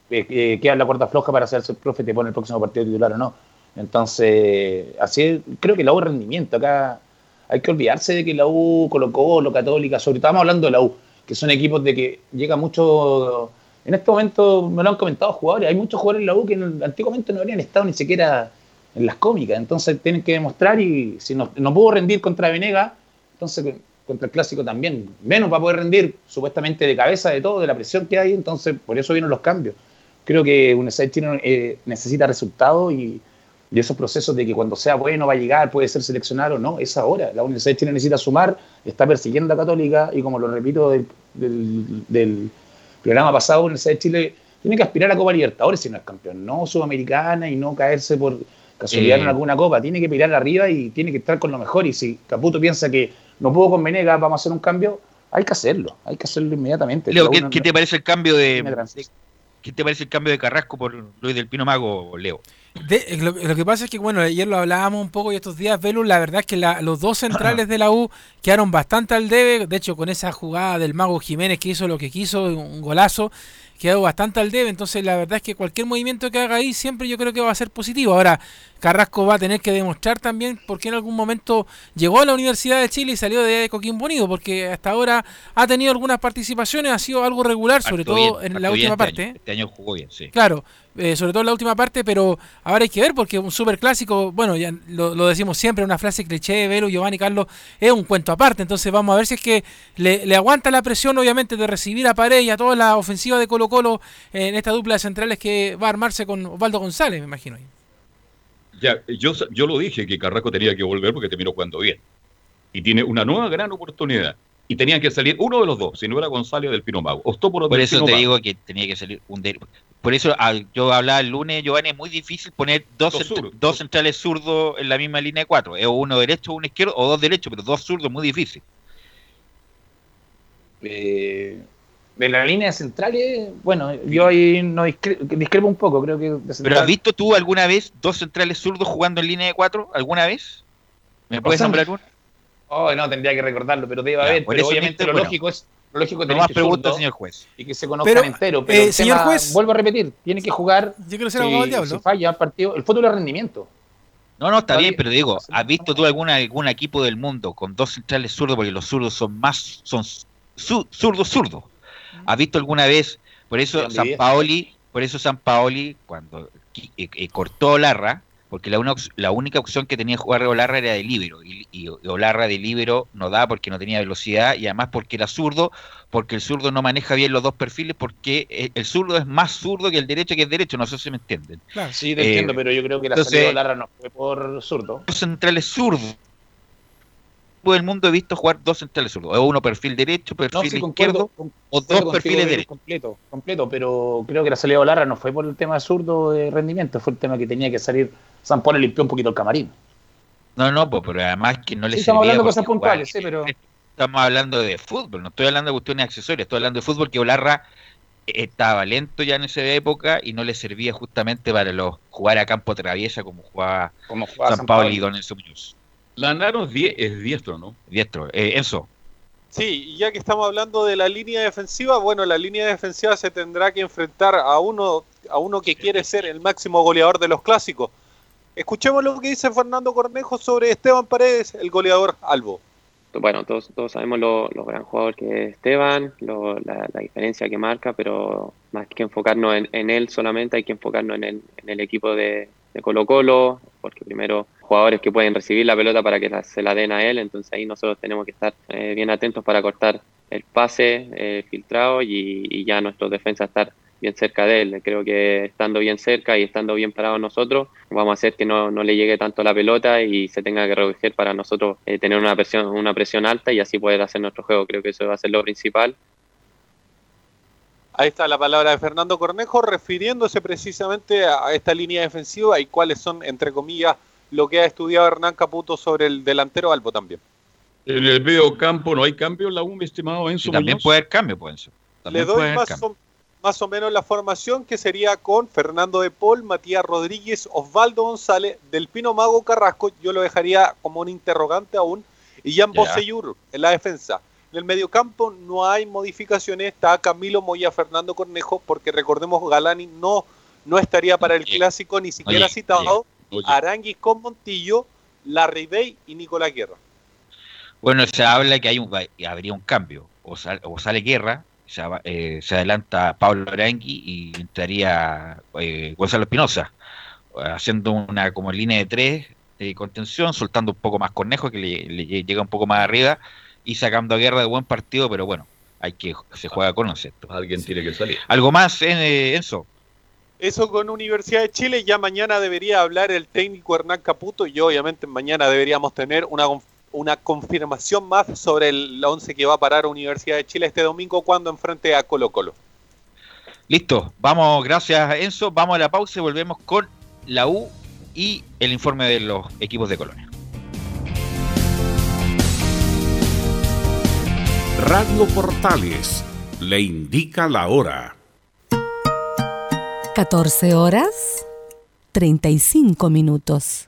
[SPEAKER 8] eh, eh, queda la cuerda floja para hacerse el profe, te pone el próximo partido titular o no. Entonces, así creo que la U es rendimiento. Acá hay que olvidarse de que la U, Colo Colo, Católica, sobre todo estamos hablando de la U, que son equipos de que llega mucho. En este momento me lo han comentado jugadores, hay muchos jugadores en la U que en- antiguamente no habrían estado ni siquiera en las cómicas, entonces tienen que demostrar y si no, no pudo rendir contra Venega, entonces con- contra el clásico también, menos va a poder rendir supuestamente de cabeza de todo, de la presión que hay, entonces por eso vienen los cambios. Creo que de Chile eh, necesita resultados y, y esos procesos de que cuando sea bueno va a llegar, puede ser seleccionado o no, es ahora. La Universidad de Chile necesita sumar, está persiguiendo a Católica y como lo repito del, del- del programa pasado, la Universidad de Chile tiene que aspirar a Copa Libertadores si no es campeón, no Sudamericana y no caerse por casualidad
[SPEAKER 7] Eh.
[SPEAKER 8] en alguna copa, tiene que mirar arriba y tiene que estar con lo mejor y si Caputo piensa que no puedo con Venegas, vamos a hacer un cambio, hay que hacerlo, hay que hacerlo inmediatamente.
[SPEAKER 7] Leo, ¿qué,
[SPEAKER 8] no-
[SPEAKER 7] qué te parece el cambio de. ¿qué te parece el cambio de Carrasco por Luis Del Pino Mago, Leo?
[SPEAKER 6] De- lo, lo que pasa es que, bueno, ayer lo hablábamos un poco y estos días, Velu, la verdad es que la- los dos centrales de la U quedaron bastante al debe. De hecho, con esa jugada del Mago Jiménez que hizo lo que quiso, un golazo, quedó bastante al debe. Entonces, la verdad es que cualquier movimiento que haga ahí siempre yo creo que va a ser positivo. Ahora, Carrasco va a tener que demostrar también por qué en algún momento llegó a la Universidad de Chile y salió de Coquimbo Unido, porque hasta ahora ha tenido algunas participaciones, ha sido algo regular, sobre todo
[SPEAKER 7] bien,
[SPEAKER 6] en la última
[SPEAKER 7] este
[SPEAKER 6] parte.
[SPEAKER 7] año. Este año jugó bien, sí.
[SPEAKER 6] Claro, eh, sobre todo en la última parte, pero ahora hay que ver porque un super clásico, bueno, ya lo, lo decimos siempre, una frase cliché, Vero, Giovanni, Carlos, es un cuento aparte. Entonces vamos a ver si es que le, le aguanta la presión, obviamente, de recibir a Pared y a toda la ofensiva de Colo Colo en esta dupla de centrales que va a armarse con Osvaldo González, me imagino.
[SPEAKER 2] Ya, yo, yo lo dije que Carrasco tenía que volver porque terminó jugando bien. Y tiene una nueva gran oportunidad. Y tenían que salir uno de los dos, si no era González del Pino Mago. Optó por,
[SPEAKER 7] eso
[SPEAKER 2] Pino
[SPEAKER 7] te
[SPEAKER 2] Mago.
[SPEAKER 7] digo que tenía que salir un de- Por eso yo hablaba el lunes, Giovanni, es muy difícil poner dos,
[SPEAKER 2] Dos
[SPEAKER 7] dos centrales zurdos en la misma línea de cuatro. Es uno derecho, uno izquierdo, o dos derechos, pero dos zurdos muy difícil.
[SPEAKER 8] Eh, de la línea centrales, bueno, yo ahí no discre- discrepo un poco, creo que de
[SPEAKER 7] ¿Pero has visto tú alguna vez dos centrales zurdos jugando en línea de cuatro? ¿Alguna vez? ¿Me puedes
[SPEAKER 8] sea,
[SPEAKER 7] nombrar uno?
[SPEAKER 8] Oh, no, tendría que recordarlo, pero debe haber. Pero obviamente lo
[SPEAKER 7] bueno.
[SPEAKER 8] lógico es lógico
[SPEAKER 7] No
[SPEAKER 8] tener
[SPEAKER 7] más preguntas, señor juez.
[SPEAKER 8] y que se conozcan
[SPEAKER 6] Pero,
[SPEAKER 8] entero. Pero
[SPEAKER 6] eh,
[SPEAKER 8] el
[SPEAKER 6] señor
[SPEAKER 8] tema-
[SPEAKER 6] juez.
[SPEAKER 8] vuelvo a repetir, tiene que jugar.
[SPEAKER 6] Yo quiero ser
[SPEAKER 8] si,
[SPEAKER 6] abogado del diablo.
[SPEAKER 8] si falla el partido, el fútbol es rendimiento.
[SPEAKER 7] No, no, está
[SPEAKER 8] Está
[SPEAKER 7] bien,
[SPEAKER 8] bien.
[SPEAKER 7] pero digo, ¿has visto tú alguna, algún equipo del mundo con dos centrales zurdos? Porque los zurdos son más, son zu- zurdos zurdos. ¿Has visto alguna vez? Por eso San. Paoli, por eso San Paoli, cuando eh, eh, cortó Larra, porque la, una, la única opción que tenía jugar Olarra era de libero, y, y, Olarra de libero no da porque no tenía velocidad, y además porque era zurdo, porque el zurdo no maneja bien los dos perfiles, porque eh, el zurdo es más zurdo que el derecho que el derecho, no sé si me entienden.
[SPEAKER 8] Claro, sí, te entiendo, pero yo creo que la
[SPEAKER 7] entonces,
[SPEAKER 8] salida de Olarra no fue por zurdo.
[SPEAKER 7] Los centrales zurdos del mundo he visto jugar dos centrales zurdos, o uno perfil derecho, perfil
[SPEAKER 8] No, sí,
[SPEAKER 7] izquierdo,
[SPEAKER 8] concuerdo,
[SPEAKER 7] o
[SPEAKER 8] concuerdo
[SPEAKER 7] dos perfiles derechos.
[SPEAKER 8] Completo, completo, pero creo que la salida de Olarra no fue por el tema zurdo de rendimiento, fue el tema que tenía que salir. San Pablo limpió un poquito el camarín.
[SPEAKER 7] No, no, pues, pero además que no le
[SPEAKER 8] Sí, estamos hablando de cosas puntuales,
[SPEAKER 7] jugaba-
[SPEAKER 8] sí, pero.
[SPEAKER 7] Estamos hablando de fútbol, no estoy hablando de cuestiones accesorias, estoy hablando de fútbol que Olarra eh, estaba lento ya en esa época y no le servía justamente para los jugar a campo traviesa como jugaba,
[SPEAKER 8] Como jugaba
[SPEAKER 7] San
[SPEAKER 8] San
[SPEAKER 7] Pablo
[SPEAKER 8] Pablo.
[SPEAKER 7] y Don Enzo Muñoz.
[SPEAKER 2] Lanaro es, die- es diestro, ¿no?
[SPEAKER 7] Diestro. Eh, Enzo,
[SPEAKER 4] Sí, y ya que estamos hablando de la línea defensiva, bueno, la línea defensiva se tendrá que enfrentar a uno, a uno que quiere ser el máximo goleador de los clásicos. Escuchemos lo que dice Fernando Cornejo sobre Esteban Paredes, el goleador Albo.
[SPEAKER 15] bueno, todos, todos sabemos lo, lo gran jugador que es Esteban, lo- la, la diferencia que marca, pero más que enfocarnos en, en él solamente, hay que enfocarnos en el, en el equipo de, de Colo Colo, porque primero jugadores que pueden recibir la pelota para que se la den a él, entonces ahí nosotros tenemos que estar eh, bien atentos para cortar el pase eh, filtrado y, y ya nuestros defensas estar bien cerca de él. Creo que estando bien cerca y estando bien parados nosotros, vamos a hacer que no, no le llegue tanto la pelota y se tenga que recoger para nosotros eh, tener una presión, una presión alta y así poder hacer nuestro juego. Creo que eso va a ser lo principal.
[SPEAKER 4] Ahí está la palabra de Fernando Cornejo refiriéndose precisamente a esta línea defensiva y cuáles son, entre comillas, lo que ha estudiado Hernán Caputo sobre el delantero Albo también.
[SPEAKER 2] En el medio campo no hay cambio en la U, mi estimado Enzo
[SPEAKER 7] y también
[SPEAKER 2] Muñoz.
[SPEAKER 7] puede haber cambio, pues Enzo.
[SPEAKER 4] Le
[SPEAKER 7] También
[SPEAKER 4] doy
[SPEAKER 7] puede haber
[SPEAKER 4] más o, más o menos la formación que sería con Fernando de Paul, Matías Rodríguez, Osvaldo González, Del Pino Mago Carrasco, yo lo dejaría como un interrogante aún, y Jan. Boseyur en la defensa. En el mediocampo no hay modificaciones, está Camilo Moya, Fernando Cornejo, porque recordemos Galani no, no estaría para el
[SPEAKER 7] Oye,
[SPEAKER 4] clásico, ni siquiera
[SPEAKER 7] oye,
[SPEAKER 4] citado,
[SPEAKER 2] Oye,
[SPEAKER 4] Aranguis con Montillo, Larry Bay y Nicolás Guerra.
[SPEAKER 7] Bueno, se habla que hay un, habría un cambio. O, sal- o sale Guerra, se, eh, se adelanta Pablo Arangui y entraría eh, Gonzalo Espinosa, haciendo una como línea de tres de contención, soltando un poco más Cornejo, que le, le lle- llega un poco más arriba, y sacando a Guerra de buen partido, pero bueno, hay que se juega con concepto.
[SPEAKER 2] alguien tiene que salir.
[SPEAKER 7] ¿Algo más, eh, Enzo?
[SPEAKER 4] Eso con Universidad de Chile, ya mañana debería hablar el técnico Hernán Caputo y obviamente mañana deberíamos tener una, una confirmación más sobre el 11 que va a parar Universidad de Chile este domingo cuando enfrente a Colo Colo.
[SPEAKER 7] Listo, vamos, gracias Enzo, vamos a la pausa y volvemos con la U y el informe de los equipos de Colonia.
[SPEAKER 10] Radio Portales le indica la hora.
[SPEAKER 11] 14 horas 35 minutos.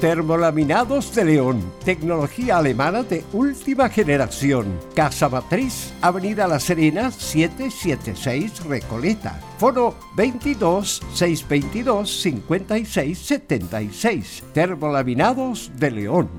[SPEAKER 12] Termolaminados de León, tecnología alemana de última generación. Casa Matriz, Avenida La Serena, 776 Recoleta. Foro 22 622 56 76. Termolaminados de León.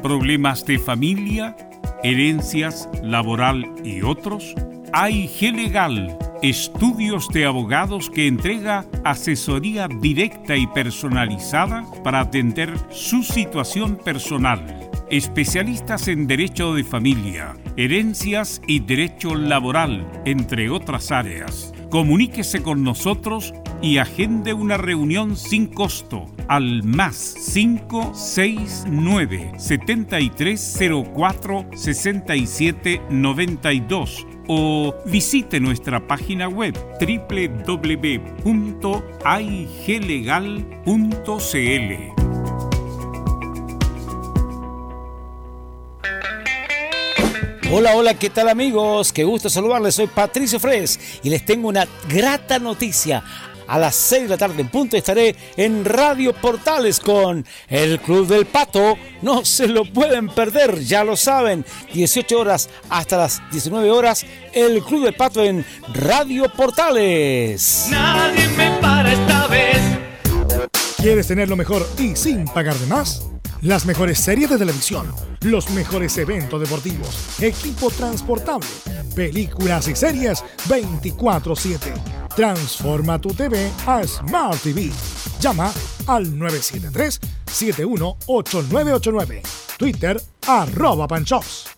[SPEAKER 10] ¿Problemas de familia, herencias, laboral y otros? AIG Legal, estudios de abogados que entrega asesoría directa y personalizada para atender su situación personal. Especialistas en derecho de familia, herencias y derecho laboral, entre otras áreas. Comuníquese con nosotros y agende una reunión sin costo al más 569 7304 6792 o visite nuestra página web www.aiglegal.cl.
[SPEAKER 16] Hola, hola, ¿qué tal amigos? Qué gusto saludarles, soy Patricio Fres y les tengo una grata noticia. A las 6 de la tarde en punto estaré en Radio Portales con el Club del Pato. No se lo pueden perder, ya lo saben. 18 horas hasta las 19 horas, el Club del Pato en Radio Portales.
[SPEAKER 1] Nadie me para esta vez. ¿Quieres tener lo mejor y sin pagar de más? Las mejores series de televisión, los mejores eventos deportivos, equipo transportable, películas y series 24/7. Transforma tu TV a Smart TV. Llama al 973-718989. Twitter arroba panchops.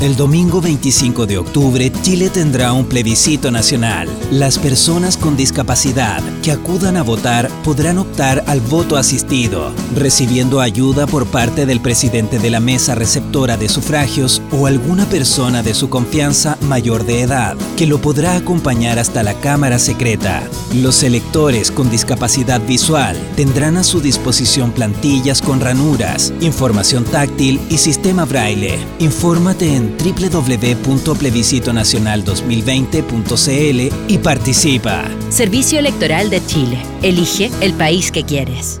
[SPEAKER 17] El domingo 25 de octubre, Chile tendrá un plebiscito nacional. Las personas con discapacidad que acudan a votar podrán optar al voto asistido, recibiendo ayuda por parte del presidente de la mesa receptora de sufragios o alguna persona de su confianza mayor de edad, que lo podrá acompañar hasta la Cámara Secreta. Los electores con discapacidad visual tendrán a su disposición plantillas con ranuras, información táctil y sistema braille. Infórmate en www.plebiscitonacional2020.cl y participa.
[SPEAKER 11] Servicio Electoral de Chile. Elige el país que quieres.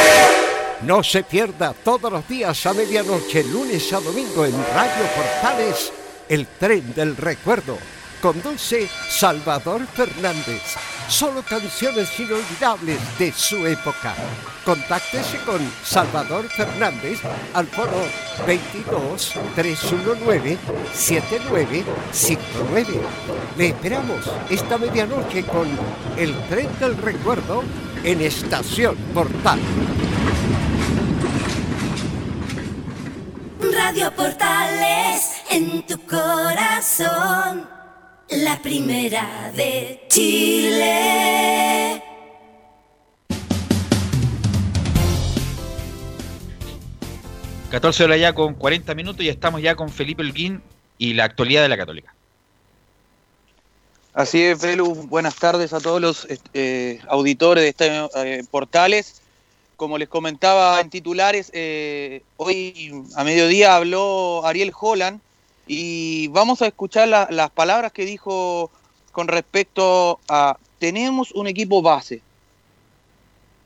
[SPEAKER 12] No se pierda todos los días a medianoche, lunes a domingo en Radio Portales, el tren del recuerdo. Conduce Salvador Fernández. Solo canciones inolvidables de su época. Contáctese con Salvador Fernández al foro 22 319 7959. Le esperamos esta medianoche con el tren del recuerdo en Estación Portal.
[SPEAKER 18] Radio Portales en tu corazón, la primera de Chile.
[SPEAKER 7] ...14 horas ya con 40 minutos y estamos ya con Felipe Holguín y la actualidad de la Católica.
[SPEAKER 19] Así es, Velu. Buenas tardes a todos los eh, auditores de estos eh, portales. Como les comentaba en titulares, eh, hoy a mediodía habló Ariel Holland y vamos a escuchar la- las palabras que dijo con respecto a tenemos un equipo base.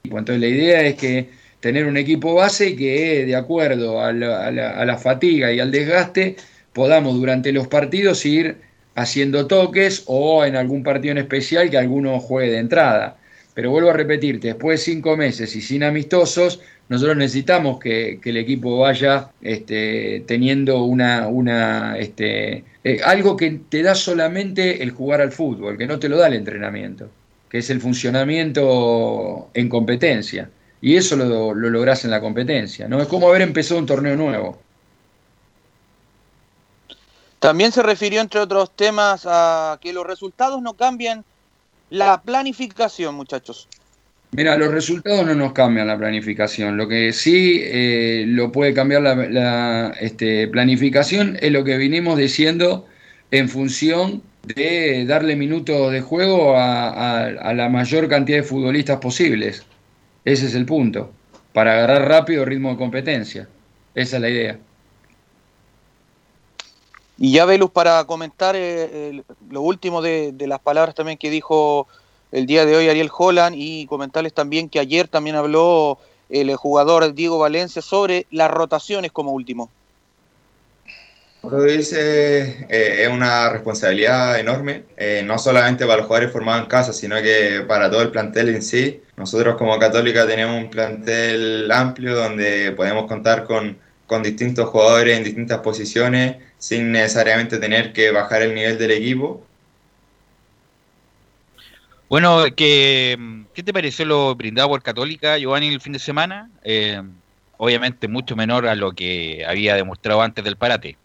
[SPEAKER 20] Entonces la idea es que tener un equipo base que de acuerdo a la, a la- a la fatiga y al desgaste podamos durante los partidos ir haciendo toques o en algún partido en especial que alguno juegue de entrada. Pero vuelvo a repetirte, después de cinco meses y sin amistosos, nosotros necesitamos que, el equipo vaya este, teniendo una, una este, eh, algo que te da solamente el jugar al fútbol, que no te lo da el entrenamiento, que es el funcionamiento en competencia. Y eso lo, lo lográs en la competencia, ¿no? Es como haber empezado un torneo nuevo.
[SPEAKER 19] También se refirió, entre otros temas, a que los resultados no cambian la planificación, muchachos.
[SPEAKER 20] Mira, los resultados no nos cambian la planificación. Lo que sí eh, lo puede cambiar la, este, planificación es lo que vinimos diciendo en función de darle minutos de juego a, a- a la mayor cantidad de futbolistas posibles. Ese es el punto. Para agarrar rápido ritmo de competencia. Esa es la idea.
[SPEAKER 19] Y ya, Velus, para comentar eh, lo último de, de las palabras también que dijo el día de hoy Ariel Holland y comentarles también que ayer también habló el jugador Diego Valencia sobre las rotaciones como último.
[SPEAKER 21] Lo dice eh, es una responsabilidad enorme, eh, no solamente para los jugadores formados en casa, sino que para todo el plantel en sí. Nosotros como Católica tenemos un plantel amplio donde podemos contar con, con distintos jugadores en distintas posiciones sin necesariamente tener que bajar el nivel del equipo.
[SPEAKER 7] Bueno, que, ¿qué te pareció lo brindado por Católica, Giovanni, el fin de semana? Eh, obviamente mucho menor a lo que había demostrado antes del parate.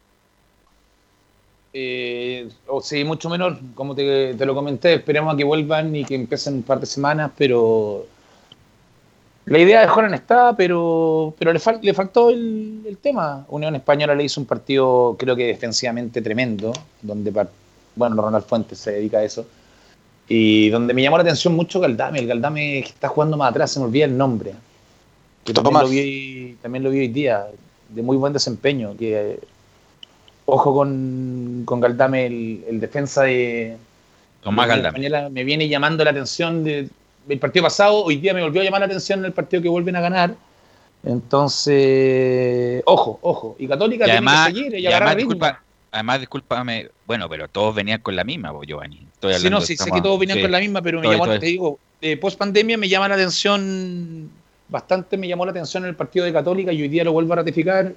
[SPEAKER 8] Eh, o sí, mucho menor, como te, te lo comenté, esperemos a que vuelvan y que empiecen un par de semanas, pero la idea de Joran está, pero, pero le, fal- le faltó el, el tema. Unión Española le hizo un partido, creo que defensivamente tremendo, donde, bueno, Ronald Fuentes se dedica a eso, y donde me llamó la atención mucho Galdame, el Galdame que está jugando más atrás, se me olvida el nombre, que también lo, vi, también lo vi hoy día, de muy buen desempeño, que ojo con, con Galdame, el, el defensa de,
[SPEAKER 22] Tomás Galdame.
[SPEAKER 8] Española me viene llamando la atención de- del partido pasado, hoy día me volvió a llamar la atención el partido que vuelven a ganar. Entonces, ojo, ojo. Y Católica
[SPEAKER 22] Y
[SPEAKER 8] tiene
[SPEAKER 22] además,
[SPEAKER 8] que seguir y
[SPEAKER 22] y además, disculpa, además, discúlpame, bueno, pero todos venían con la misma, vos, Giovanni. Estoy
[SPEAKER 8] Sí, no, sí, sé que todos venían
[SPEAKER 22] sí.
[SPEAKER 8] con la misma, pero me
[SPEAKER 22] Estoy-
[SPEAKER 8] llamó,
[SPEAKER 22] estoy-
[SPEAKER 8] te digo, post pandemia me llama la atención, bastante me llamó la atención el partido de Católica y hoy día lo vuelvo a ratificar.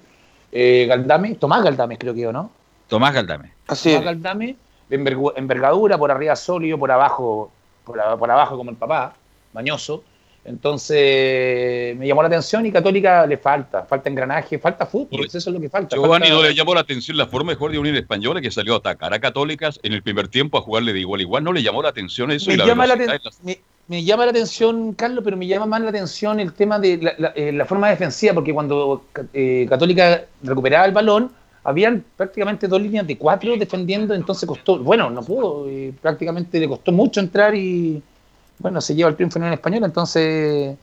[SPEAKER 8] Eh, Galdame, Tomás Galdame creo que, ¿o no?
[SPEAKER 22] Tomás Galdame.
[SPEAKER 8] Tomás Galdame, envergadura, por arriba sólido, por abajo, por, por abajo como el papá, mañoso. Entonces me llamó la atención y Católica le falta, falta engranaje, falta fútbol, eso es lo que falta.
[SPEAKER 2] Giovanni,
[SPEAKER 8] falta-
[SPEAKER 2] ¿no le llamó la atención la forma de jugar de Unión Española que salió a atacar a Católicas en el primer tiempo a jugarle de igual a igual? ¿No le llamó la atención eso?
[SPEAKER 8] me,
[SPEAKER 2] y la
[SPEAKER 8] llama la me, me llama la atención, Carlos, pero me llama más la atención el tema de la, la- eh, forma defensiva, porque cuando eh, Católica recuperaba el balón, habían prácticamente dos líneas de cuatro defendiendo, entonces costó, bueno, no pudo, eh, prácticamente le costó mucho entrar y, bueno, se lleva el triunfo en el español, entonces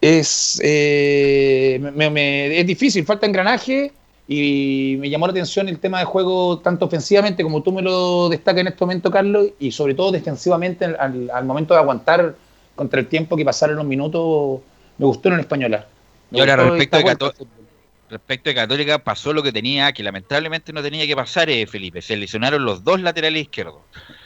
[SPEAKER 8] es, eh, me- me- es difícil, falta engranaje y me llamó la atención el tema de juego tanto ofensivamente como tú me lo destacas en este momento, Carlos, y sobre todo defensivamente al, momento de aguantar contra el tiempo que pasaron los minutos, me gustó en el española. Me
[SPEAKER 22] Y ahora respecto de,
[SPEAKER 8] vuelta.
[SPEAKER 22] Respecto de Católica pasó lo que tenía, que lamentablemente no tenía que pasar, eh, Felipe. Se lesionaron los dos laterales izquierdos.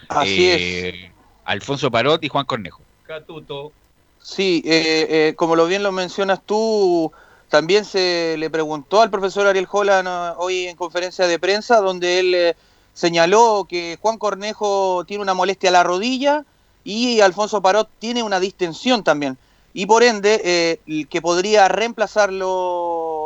[SPEAKER 19] Así
[SPEAKER 22] Eh, Alfonso Parot y Juan Cornejo.
[SPEAKER 2] Catuto.
[SPEAKER 19] Sí, eh, eh, como lo bien lo mencionas tú, también se le preguntó al profesor Ariel Holland eh, hoy en conferencia de prensa, donde él eh, señaló que Juan Cornejo tiene una molestia a la rodilla y Alfonso Parot tiene una distensión también. Y por ende, eh, el que podría reemplazarlo,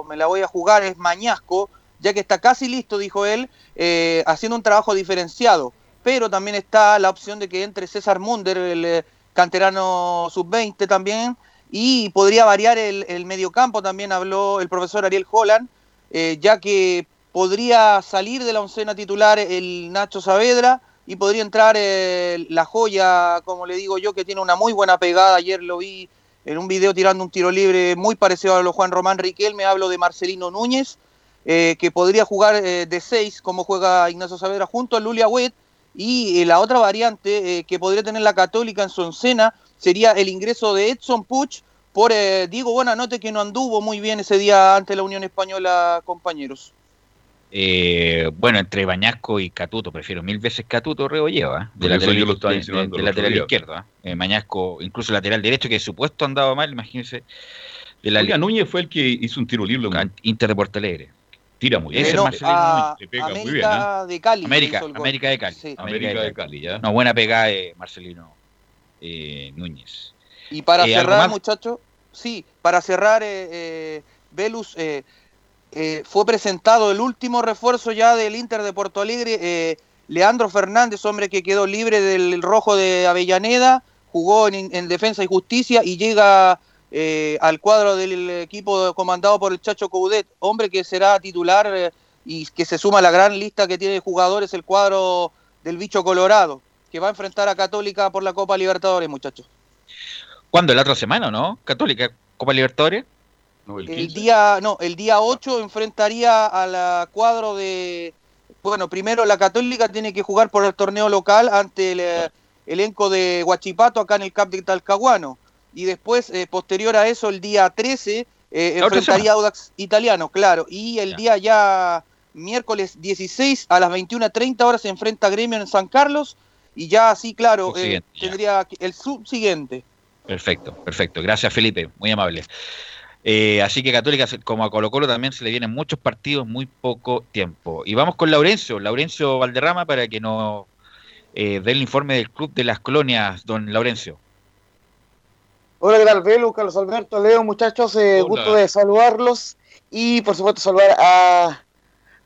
[SPEAKER 19] me la voy a jugar, es Mañasco, ya que está casi listo, dijo él, eh, haciendo un trabajo diferenciado. Pero también está la opción de que entre César Munder, el eh, canterano sub-20 también, y podría variar el, el mediocampo, también habló el profesor Ariel Holland, eh, ya que podría salir de la oncena titular el Nacho Saavedra y podría entrar la joya, como le digo yo, que tiene una muy buena pegada. Ayer lo vi en un video tirando un tiro libre muy parecido a lo Juan Román Riquelme. Hablo de Marcelino Núñez, eh, que podría jugar eh, de 6, como juega Ignacio Saavedra, junto a Lulia Wet. Y eh, la otra variante que podría tener la Católica en su oncena sería el ingreso de Edson Puch por Diego Buenanote, que no anduvo muy bien ese día ante la Unión Española, compañeros.
[SPEAKER 22] Eh, bueno, entre Bañasco y Catuto, prefiero mil veces Catuto Rebolleo, ¿eh? de lateral,
[SPEAKER 2] yo lo estaba
[SPEAKER 22] de- de- de lateral izquierdo. ¿eh? Eh, Mañasco, incluso lateral derecho, que supuesto andaba mal, imagínense. De la
[SPEAKER 2] Oiga, Núñez fue el que hizo un tiro libre.
[SPEAKER 22] Inter de Porto Alegre.
[SPEAKER 2] Tira muy
[SPEAKER 22] Ese
[SPEAKER 2] bien.
[SPEAKER 22] es
[SPEAKER 19] No,
[SPEAKER 22] Marcelino
[SPEAKER 19] a
[SPEAKER 22] Núñez.
[SPEAKER 2] Muy
[SPEAKER 19] América
[SPEAKER 2] bien, ¿eh?
[SPEAKER 19] de Cali.
[SPEAKER 22] América. América de Cali.
[SPEAKER 19] Sí.
[SPEAKER 2] América de Cali, ya.
[SPEAKER 22] No, buena pegada de Marcelino eh, Núñez.
[SPEAKER 19] Y para
[SPEAKER 22] Eh, ¿algo
[SPEAKER 19] cerrar, muchachos, sí, para cerrar, eh, eh, Velus, eh, fue presentado el último refuerzo ya del Inter de Porto Alegre, eh, Leandro Fernández, hombre que quedó libre del rojo de Avellaneda, jugó en, en Defensa y Justicia y llega eh, al cuadro del equipo comandado por el Chacho Coudet, hombre que será titular eh, y que se suma a la gran lista que tiene jugadores el cuadro del bicho colorado, que va a enfrentar a Católica por la Copa Libertadores, muchachos.
[SPEAKER 22] ¿Cuándo? ¿La otra semana no? Católica, Copa Libertadores.
[SPEAKER 19] El día, no, el día 8 enfrentaría a la cuadro de. Bueno, primero la Católica tiene que jugar por el torneo local ante el eh, elenco de Huachipato acá en el Cap de Talcahuano. Y después, eh, posterior a eso, el día 13, eh, enfrentaría a Audax Italiano, claro. Y el día ya miércoles 16 a las 21.30 horas se enfrenta a Gremio en San Carlos. Y ya así, claro,
[SPEAKER 22] ya.
[SPEAKER 19] tendría el subsiguiente.
[SPEAKER 22] Perfecto, perfecto. Gracias, Felipe. Muy amable. Eh, así que Católica, como a Colo Colo, también se le vienen muchos partidos, muy poco tiempo. Y vamos con Laurencio, Laurencio Valderrama, para que nos eh, dé el informe del Club de las Colonias, don Laurencio.
[SPEAKER 23] Hola, ¿qué tal? Velu, Carlos Alberto, Leo, muchachos, eh, gusto de saludarlos y por supuesto saludar a,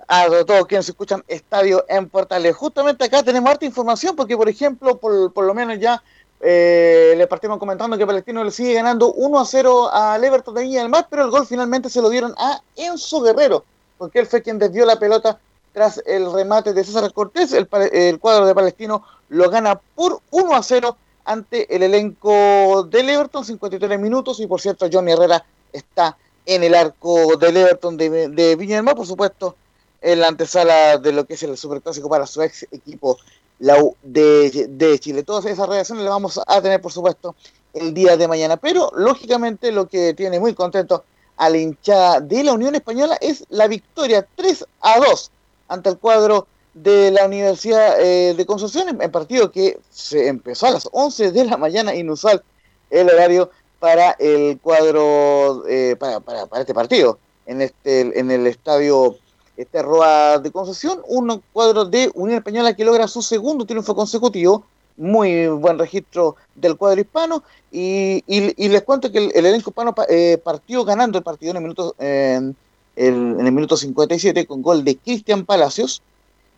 [SPEAKER 23] a todos quienes escuchan Estadio en Portales. Justamente acá tenemos harta información porque, por ejemplo, por, por lo menos ya eh, le partimos comentando que Palestino le sigue ganando 1 a 0 al Everton de Viña del Mar, pero el gol finalmente se lo dieron a Enzo Guerrero, porque él fue quien desvió la pelota tras el remate de César Cortés. El, el cuadro de Palestino lo gana por 1 a 0 ante el elenco del Everton, 53 minutos, y por cierto, Johnny Herrera está en el arco del Everton de, de Viña del Mar, por supuesto, en la antesala de lo que es el Superclásico para su ex equipo la de, de Chile. Todas esas reacciones las vamos a tener, por supuesto, el día de mañana. Pero, lógicamente, lo que tiene muy contento a la hinchada de la Unión Española es la victoria 3 a 2 ante el cuadro de la Universidad eh, de Concepción, en partido que se empezó a las 11 de la mañana, inusual el horario para el cuadro, eh, para, para, para, este partido, en, este, en el estadio este Roa de Concepción, un cuadro de Unión Española que logra su segundo triunfo consecutivo, muy buen registro del cuadro hispano, y, les cuento que el, el elenco hispano eh, partió ganando el partido en el minuto, en, el, en el minuto 57 con gol de Cristian Palacios,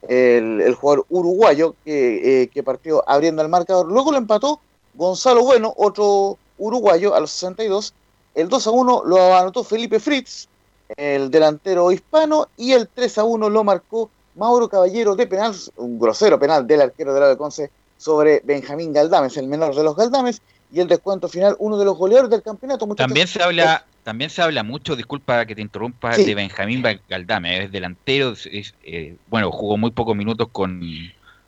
[SPEAKER 23] el, el, jugador uruguayo que, eh, que, partió abriendo el marcador. Luego lo empató Gonzalo Bueno, otro uruguayo, a los 62. El 2 a 1 lo anotó Felipe Fritz, el delantero hispano, y el 3 a 1 lo marcó Mauro Caballero de penal, un grosero penal del arquero de la de Conce sobre Benjamín Galdames, el menor de los Galdames, y el descuento final, uno de los goleadores del campeonato.
[SPEAKER 22] También se habla también se habla mucho, disculpa que te interrumpa, sí. de Benjamín Galdame, es delantero, es, eh, bueno, jugó muy pocos minutos con,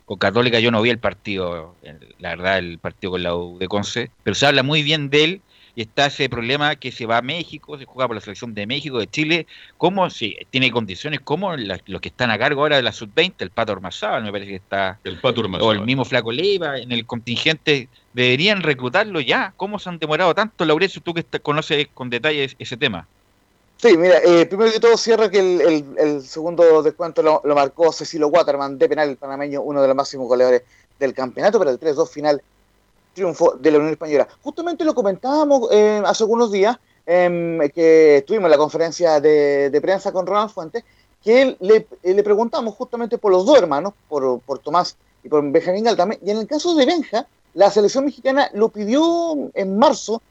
[SPEAKER 22] con, Católica, yo no vi el partido, la verdad, el partido con la U de Conce, pero se habla muy bien de él y está ese problema que se va a México, se juega por la selección de México, de Chile, ¿cómo si tiene condiciones como la, los que están a cargo ahora de la sub-20, el Pato Ormazábal me parece que está,
[SPEAKER 2] el Pato
[SPEAKER 22] o el mismo Flaco Leiva, en el contingente, deberían reclutarlo ya, ¿cómo se han demorado tanto, Laurencio, tú que conoces con detalle ese tema?
[SPEAKER 23] Sí, mira, eh, primero que todo cierra que el, el, el segundo descuento lo, lo, marcó Cecilio Waterman de penal, el panameño, uno de los máximos goleadores del campeonato, pero el 3-2 final triunfo de la Unión Española. Justamente lo comentábamos eh, hace algunos días, eh, que estuvimos en la conferencia de, prensa con Ronald Fuentes, que le, eh, le, preguntamos justamente por los dos hermanos, por, por Tomás y por Benjamín Galtame, y en el caso de Benja, la selección mexicana lo pidió en marzo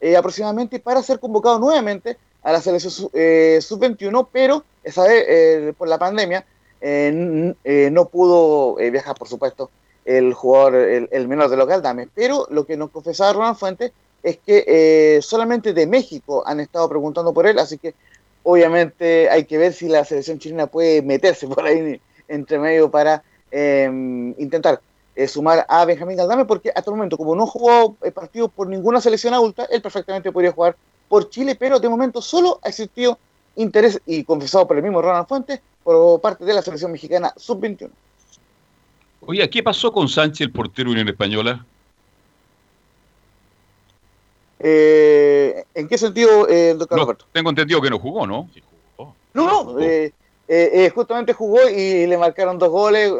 [SPEAKER 23] eh, aproximadamente para ser convocado nuevamente a la selección sub-21, pero esa vez por la pandemia no pudo viajar, por supuesto, el jugador, el, el, menor de los Galdames. Pero lo que nos confesaba Ronald Fuentes es que eh, solamente de México han estado preguntando por él, así que obviamente hay que ver si la selección chilena puede meterse *laughs* por ahí entre medio para eh, intentar eh, sumar a Benjamín Galdame, porque hasta el momento, como no jugó partido por ninguna selección adulta, él perfectamente podría jugar por Chile, pero de momento solo ha existido interés, y confesado por el mismo Ronald Fuentes, por parte de la selección mexicana sub-21.
[SPEAKER 2] Oye, ¿qué pasó con Sánchez, el portero Unión Española?
[SPEAKER 23] Eh, ¿En qué sentido, eh, doctor
[SPEAKER 2] no,
[SPEAKER 23] Roberto?
[SPEAKER 2] Tengo entendido que no jugó, ¿no? Sí,
[SPEAKER 23] jugó. No, no, jugó. Eh, eh, justamente jugó y le marcaron dos goles.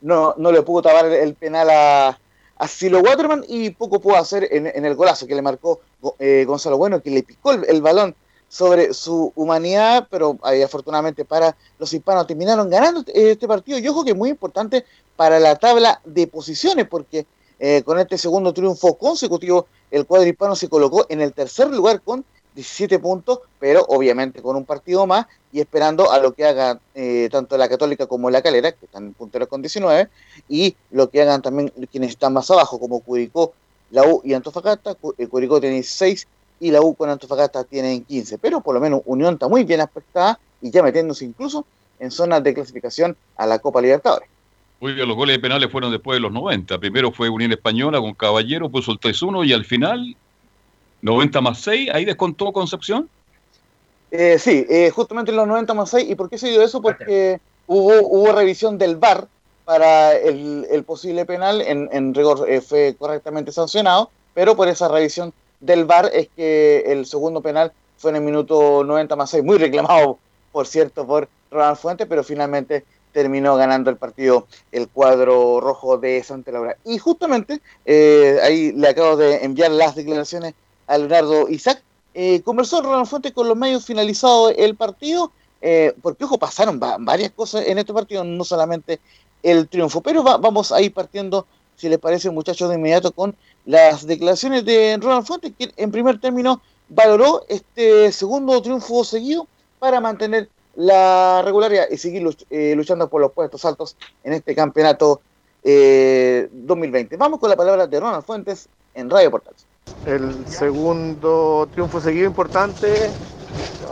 [SPEAKER 23] no, no le pudo tapar el penal a, a Silo Waterman y poco pudo hacer en, en el golazo que le marcó Gonzalo Bueno, que le picó el, el balón sobre su humanidad, pero eh, afortunadamente para los hispanos terminaron ganando este partido. Y ojo que es muy importante para la tabla de posiciones, porque eh, con este segundo triunfo consecutivo, el cuadro hispano se colocó en el tercer lugar con 17 puntos, pero obviamente con un partido más y esperando a lo que hagan eh, tanto la Católica como la Calera, que están punteros con 19, y lo que hagan también quienes están más abajo, como Curicó, la U y Antofagasta. Curicó tiene 6 y la U con Antofagasta tienen 15, pero por lo menos Unión está muy bien aspectada y ya metiéndose incluso en zonas de clasificación a la Copa Libertadores.
[SPEAKER 2] Oiga, los goles penales fueron después de los 90. Primero fue Unión Española con Caballero, puso el 3-1 y al final, 90 más 6, ahí descontó Concepción.
[SPEAKER 23] Eh, sí, eh, justamente en los 90 más 6. ¿Y por qué se dio eso? Porque hubo, hubo revisión del VAR para el, el posible penal, en, en rigor eh, fue correctamente sancionado, pero por esa revisión del VAR es que el segundo penal fue en el minuto 90 más 6, muy reclamado, por cierto, por Ronald Fuentes, pero finalmente terminó ganando el partido el cuadro rojo de Santa Laura. Y justamente, eh, ahí le acabo de enviar las declaraciones a Leonardo Isaac, eh, conversó Ronald Fuentes con los medios finalizado el partido, eh, porque ojo, pasaron varias cosas en este partido, no solamente el triunfo, pero va, vamos a ir partiendo, si les parece muchachos, de inmediato con las declaraciones de Ronald Fuentes, que en primer término valoró este segundo triunfo seguido para mantener la regularidad y seguir eh, luchando por los puestos altos en este campeonato eh, 2020. Vamos con la palabra de Ronald Fuentes en Radio Portales.
[SPEAKER 24] El segundo triunfo seguido importante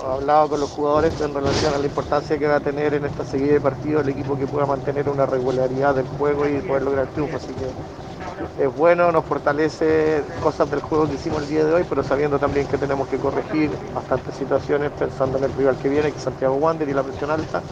[SPEAKER 24] hablado con los jugadores en relación a la importancia que va a tener en esta seguida de partidos el equipo que pueda mantener una regularidad del juego y poder lograr el triunfo. Así que es bueno, nos fortalece cosas del juego que hicimos el día de hoy, pero sabiendo también que tenemos que corregir bastantes situaciones pensando en el rival que viene, que es Santiago Wander y la presión alta.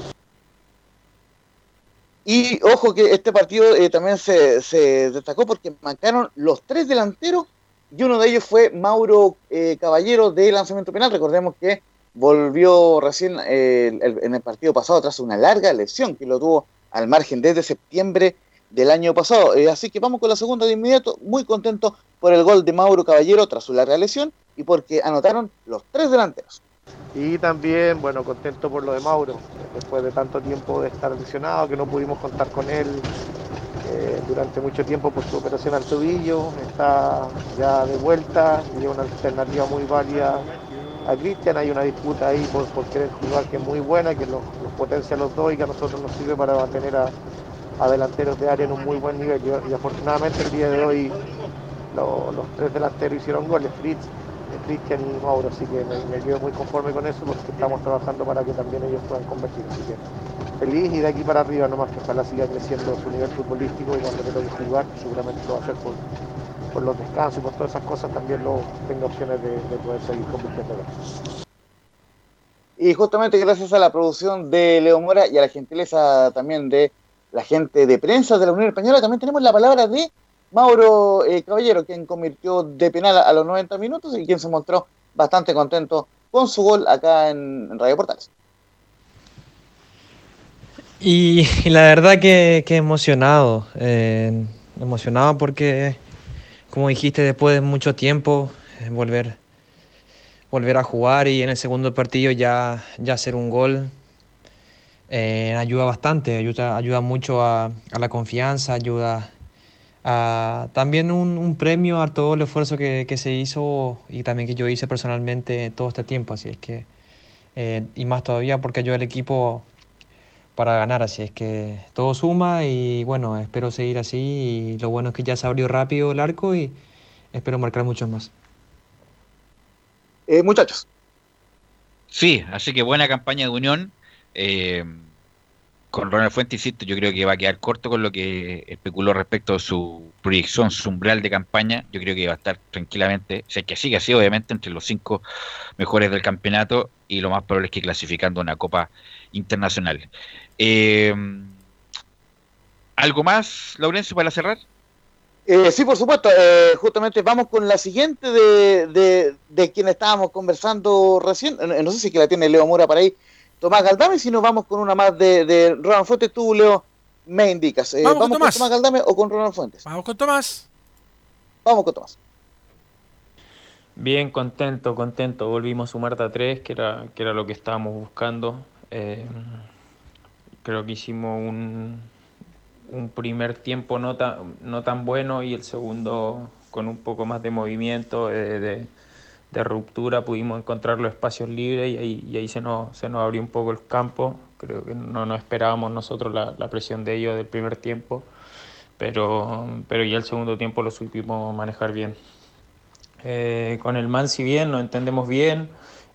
[SPEAKER 23] Y ojo que este partido eh, también se, se destacó porque marcaron los tres delanteros y uno de ellos fue Mauro eh, Caballero de lanzamiento penal. Recordemos que volvió recién eh, en el partido pasado tras una larga lesión que lo tuvo al margen desde septiembre del año pasado. Eh, así que vamos con la segunda de inmediato. Muy contento por el gol de Mauro Caballero tras su larga lesión y porque anotaron los tres delanteros.
[SPEAKER 24] Y también, bueno, contento por lo de Mauro, después de tanto tiempo de estar lesionado, que no pudimos contar con él eh, durante mucho tiempo por su operación al tobillo, está ya de vuelta y es una alternativa muy válida a Cristian, hay una disputa ahí por, por querer jugar que es muy buena, que los, potencia a los dos y que a nosotros nos sirve para mantener a, a delanteros de área en un muy buen nivel. Y, y afortunadamente el día de hoy lo- los tres delanteros hicieron goles, Fritz, eh, Cristian y Mauro, así que me, me quedo muy conforme con eso porque estamos trabajando para que también ellos puedan convertir, así que feliz y de aquí para arriba nomás que ojalá siga creciendo su nivel futbolístico y cuando le toque jugar, seguramente lo va a hacer por, por los descansos y por todas esas cosas, también lo tenga opciones de, de poder seguir convirtiendo goles.
[SPEAKER 23] Y justamente gracias a la producción de Leo Mora y a la gentileza también de la gente de prensa de la Unión Española, también tenemos la palabra de Mauro eh, Caballero, quien convirtió de penal a los 90 minutos y quien se mostró bastante contento con su gol acá en Radio Portales.
[SPEAKER 25] Y, la verdad que, que emocionado, eh, emocionado porque, como dijiste, después de mucho tiempo, eh, volver, volver a jugar y en el segundo partido ya, ya hacer un gol eh, ayuda bastante, ayuda, ayuda mucho a, a la confianza, ayuda a también un, un premio a todo el esfuerzo que, que se hizo y también que yo hice personalmente todo este tiempo, así es que, y más todavía porque ayuda al equipo para ganar, así es que todo suma y bueno, espero seguir así y lo bueno es que ya se abrió rápido el arco y espero marcar muchos más.
[SPEAKER 23] Eh, muchachos.
[SPEAKER 22] Sí, así que buena campaña de Unión. Eh, con Ronald Fuentes, insisto, yo creo que va a quedar corto con lo que especuló respecto a su proyección, su umbral de campaña. Yo creo que va a estar tranquilamente, o sea, que sigue así, obviamente, entre los cinco mejores del campeonato y lo más probable es que clasificando a una Copa Internacional. Eh, ¿Algo más, Laurencio, para cerrar?
[SPEAKER 23] Eh, sí, por supuesto. eh, justamente vamos con la siguiente de, de, de quien estábamos conversando recién. Eh, No sé si que la tiene Leo Mora para ahí. Tomás Galdame, si nos vamos con una más de, de Ronald Fuentes, tú, Leo, me indicas. Eh,
[SPEAKER 6] Vamos con
[SPEAKER 23] ¿Vamos,
[SPEAKER 6] Tomás.
[SPEAKER 23] con Tomás Galdame o con Ronald Fuentes?
[SPEAKER 6] Vamos con Tomás.
[SPEAKER 23] Vamos con Tomás.
[SPEAKER 26] Bien, contento, contento. Volvimos a sumar a tres, que era, que era lo que estábamos buscando. Eh, creo que hicimos un, un primer tiempo no tan, no tan bueno y el segundo con un poco más de movimiento, eh, de, de ruptura, pudimos encontrar los espacios libres y ahí, ahí se, nos, se nos abrió un poco el campo. Creo que no nos esperábamos nosotros la, la presión de ellos del primer tiempo, pero, pero ya el segundo tiempo lo supimos manejar bien. Eh, con el Man, si bien nos entendemos bien,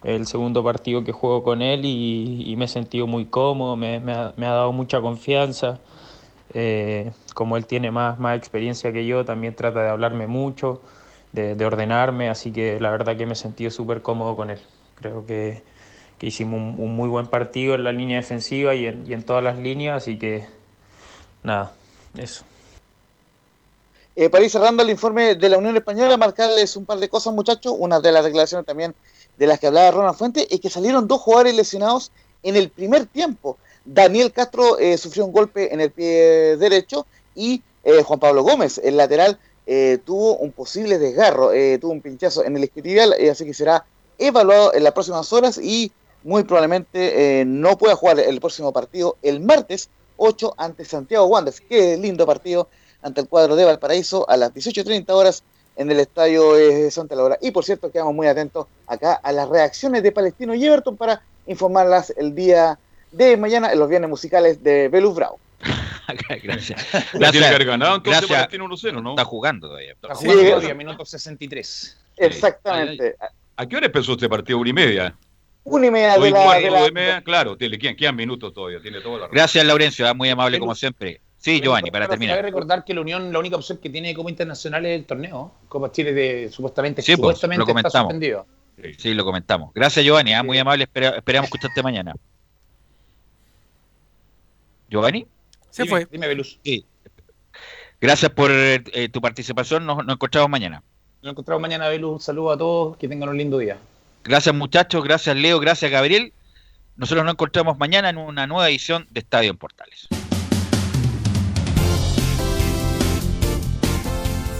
[SPEAKER 26] el segundo partido que juego con él y, y me he sentido muy cómodo, me, me ha, me ha dado mucha confianza. Eh, como él tiene más, más experiencia que yo, también trata de hablarme mucho, de, de ordenarme, así que la verdad que me he sentido súper cómodo con él. Creo que, que hicimos un, un muy buen partido en la línea defensiva y en, y en todas las líneas, así que nada, eso.
[SPEAKER 23] Eh, para ir cerrando el informe de la Unión Española, marcarles un par de cosas, muchachos. Una de las declaraciones también de las que hablaba Ronald Fuentes es que salieron dos jugadores lesionados en el primer tiempo. Daniel Castro eh, sufrió un golpe en el pie derecho y eh, Juan Pablo Gómez, el lateral, eh, tuvo un posible desgarro, eh, tuvo un pinchazo en el isquiotibial, eh, así que será evaluado en las próximas horas y muy probablemente no pueda jugar el próximo partido el martes 8 ante Santiago Wanderers. Qué lindo partido ante el cuadro de Valparaíso a las 18.30 horas en el estadio eh, Santa Laura. Y por cierto, quedamos muy atentos acá a las reacciones de Palestino y Everton para informarlas el día de mañana en los viernes musicales de Belus Bravo. *laughs*
[SPEAKER 22] Gracias.
[SPEAKER 2] La tiene que haber ganado, entonces
[SPEAKER 22] Gracias.
[SPEAKER 2] Palestino 1-0, ¿no?
[SPEAKER 22] Está jugando todavía.
[SPEAKER 8] Está
[SPEAKER 23] Sí,
[SPEAKER 8] jugando
[SPEAKER 23] eso.
[SPEAKER 8] todavía, minuto 63.
[SPEAKER 23] Exactamente.
[SPEAKER 2] ¿A qué hora empezó este partido? ¿Una y media?
[SPEAKER 23] Una y media de la,
[SPEAKER 2] cuarto
[SPEAKER 23] de la-
[SPEAKER 2] de media, claro, tiene, quedan, quedan minutos todavía, tiene toda la.
[SPEAKER 7] Gracias, Laurencio, ah, muy amable como siempre. Sí, Giovanni, para
[SPEAKER 8] Cabe
[SPEAKER 7] terminar.
[SPEAKER 8] recordar que la Unión, la única opción que tiene como internacional es el torneo. Copa Chile de, supuestamente,
[SPEAKER 7] Sí, pues,
[SPEAKER 8] supuestamente
[SPEAKER 7] lo
[SPEAKER 8] está
[SPEAKER 7] comentamos.
[SPEAKER 8] suspendido.
[SPEAKER 7] Sí, lo comentamos. Gracias, Giovanni, ah, muy amable. espera- esperamos escucharte mañana. Giovanni.
[SPEAKER 6] Se fue.
[SPEAKER 8] Dime, Velus.
[SPEAKER 7] Sí. Gracias por eh, tu participación. Nos, nos encontramos mañana.
[SPEAKER 8] Nos encontramos mañana, Velus. Un saludo a todos. Que tengan un lindo día.
[SPEAKER 7] Gracias, muchachos. Gracias, Leo. Gracias, Gabriel. Nosotros nos encontramos mañana en una nueva edición de Estadio en Portales.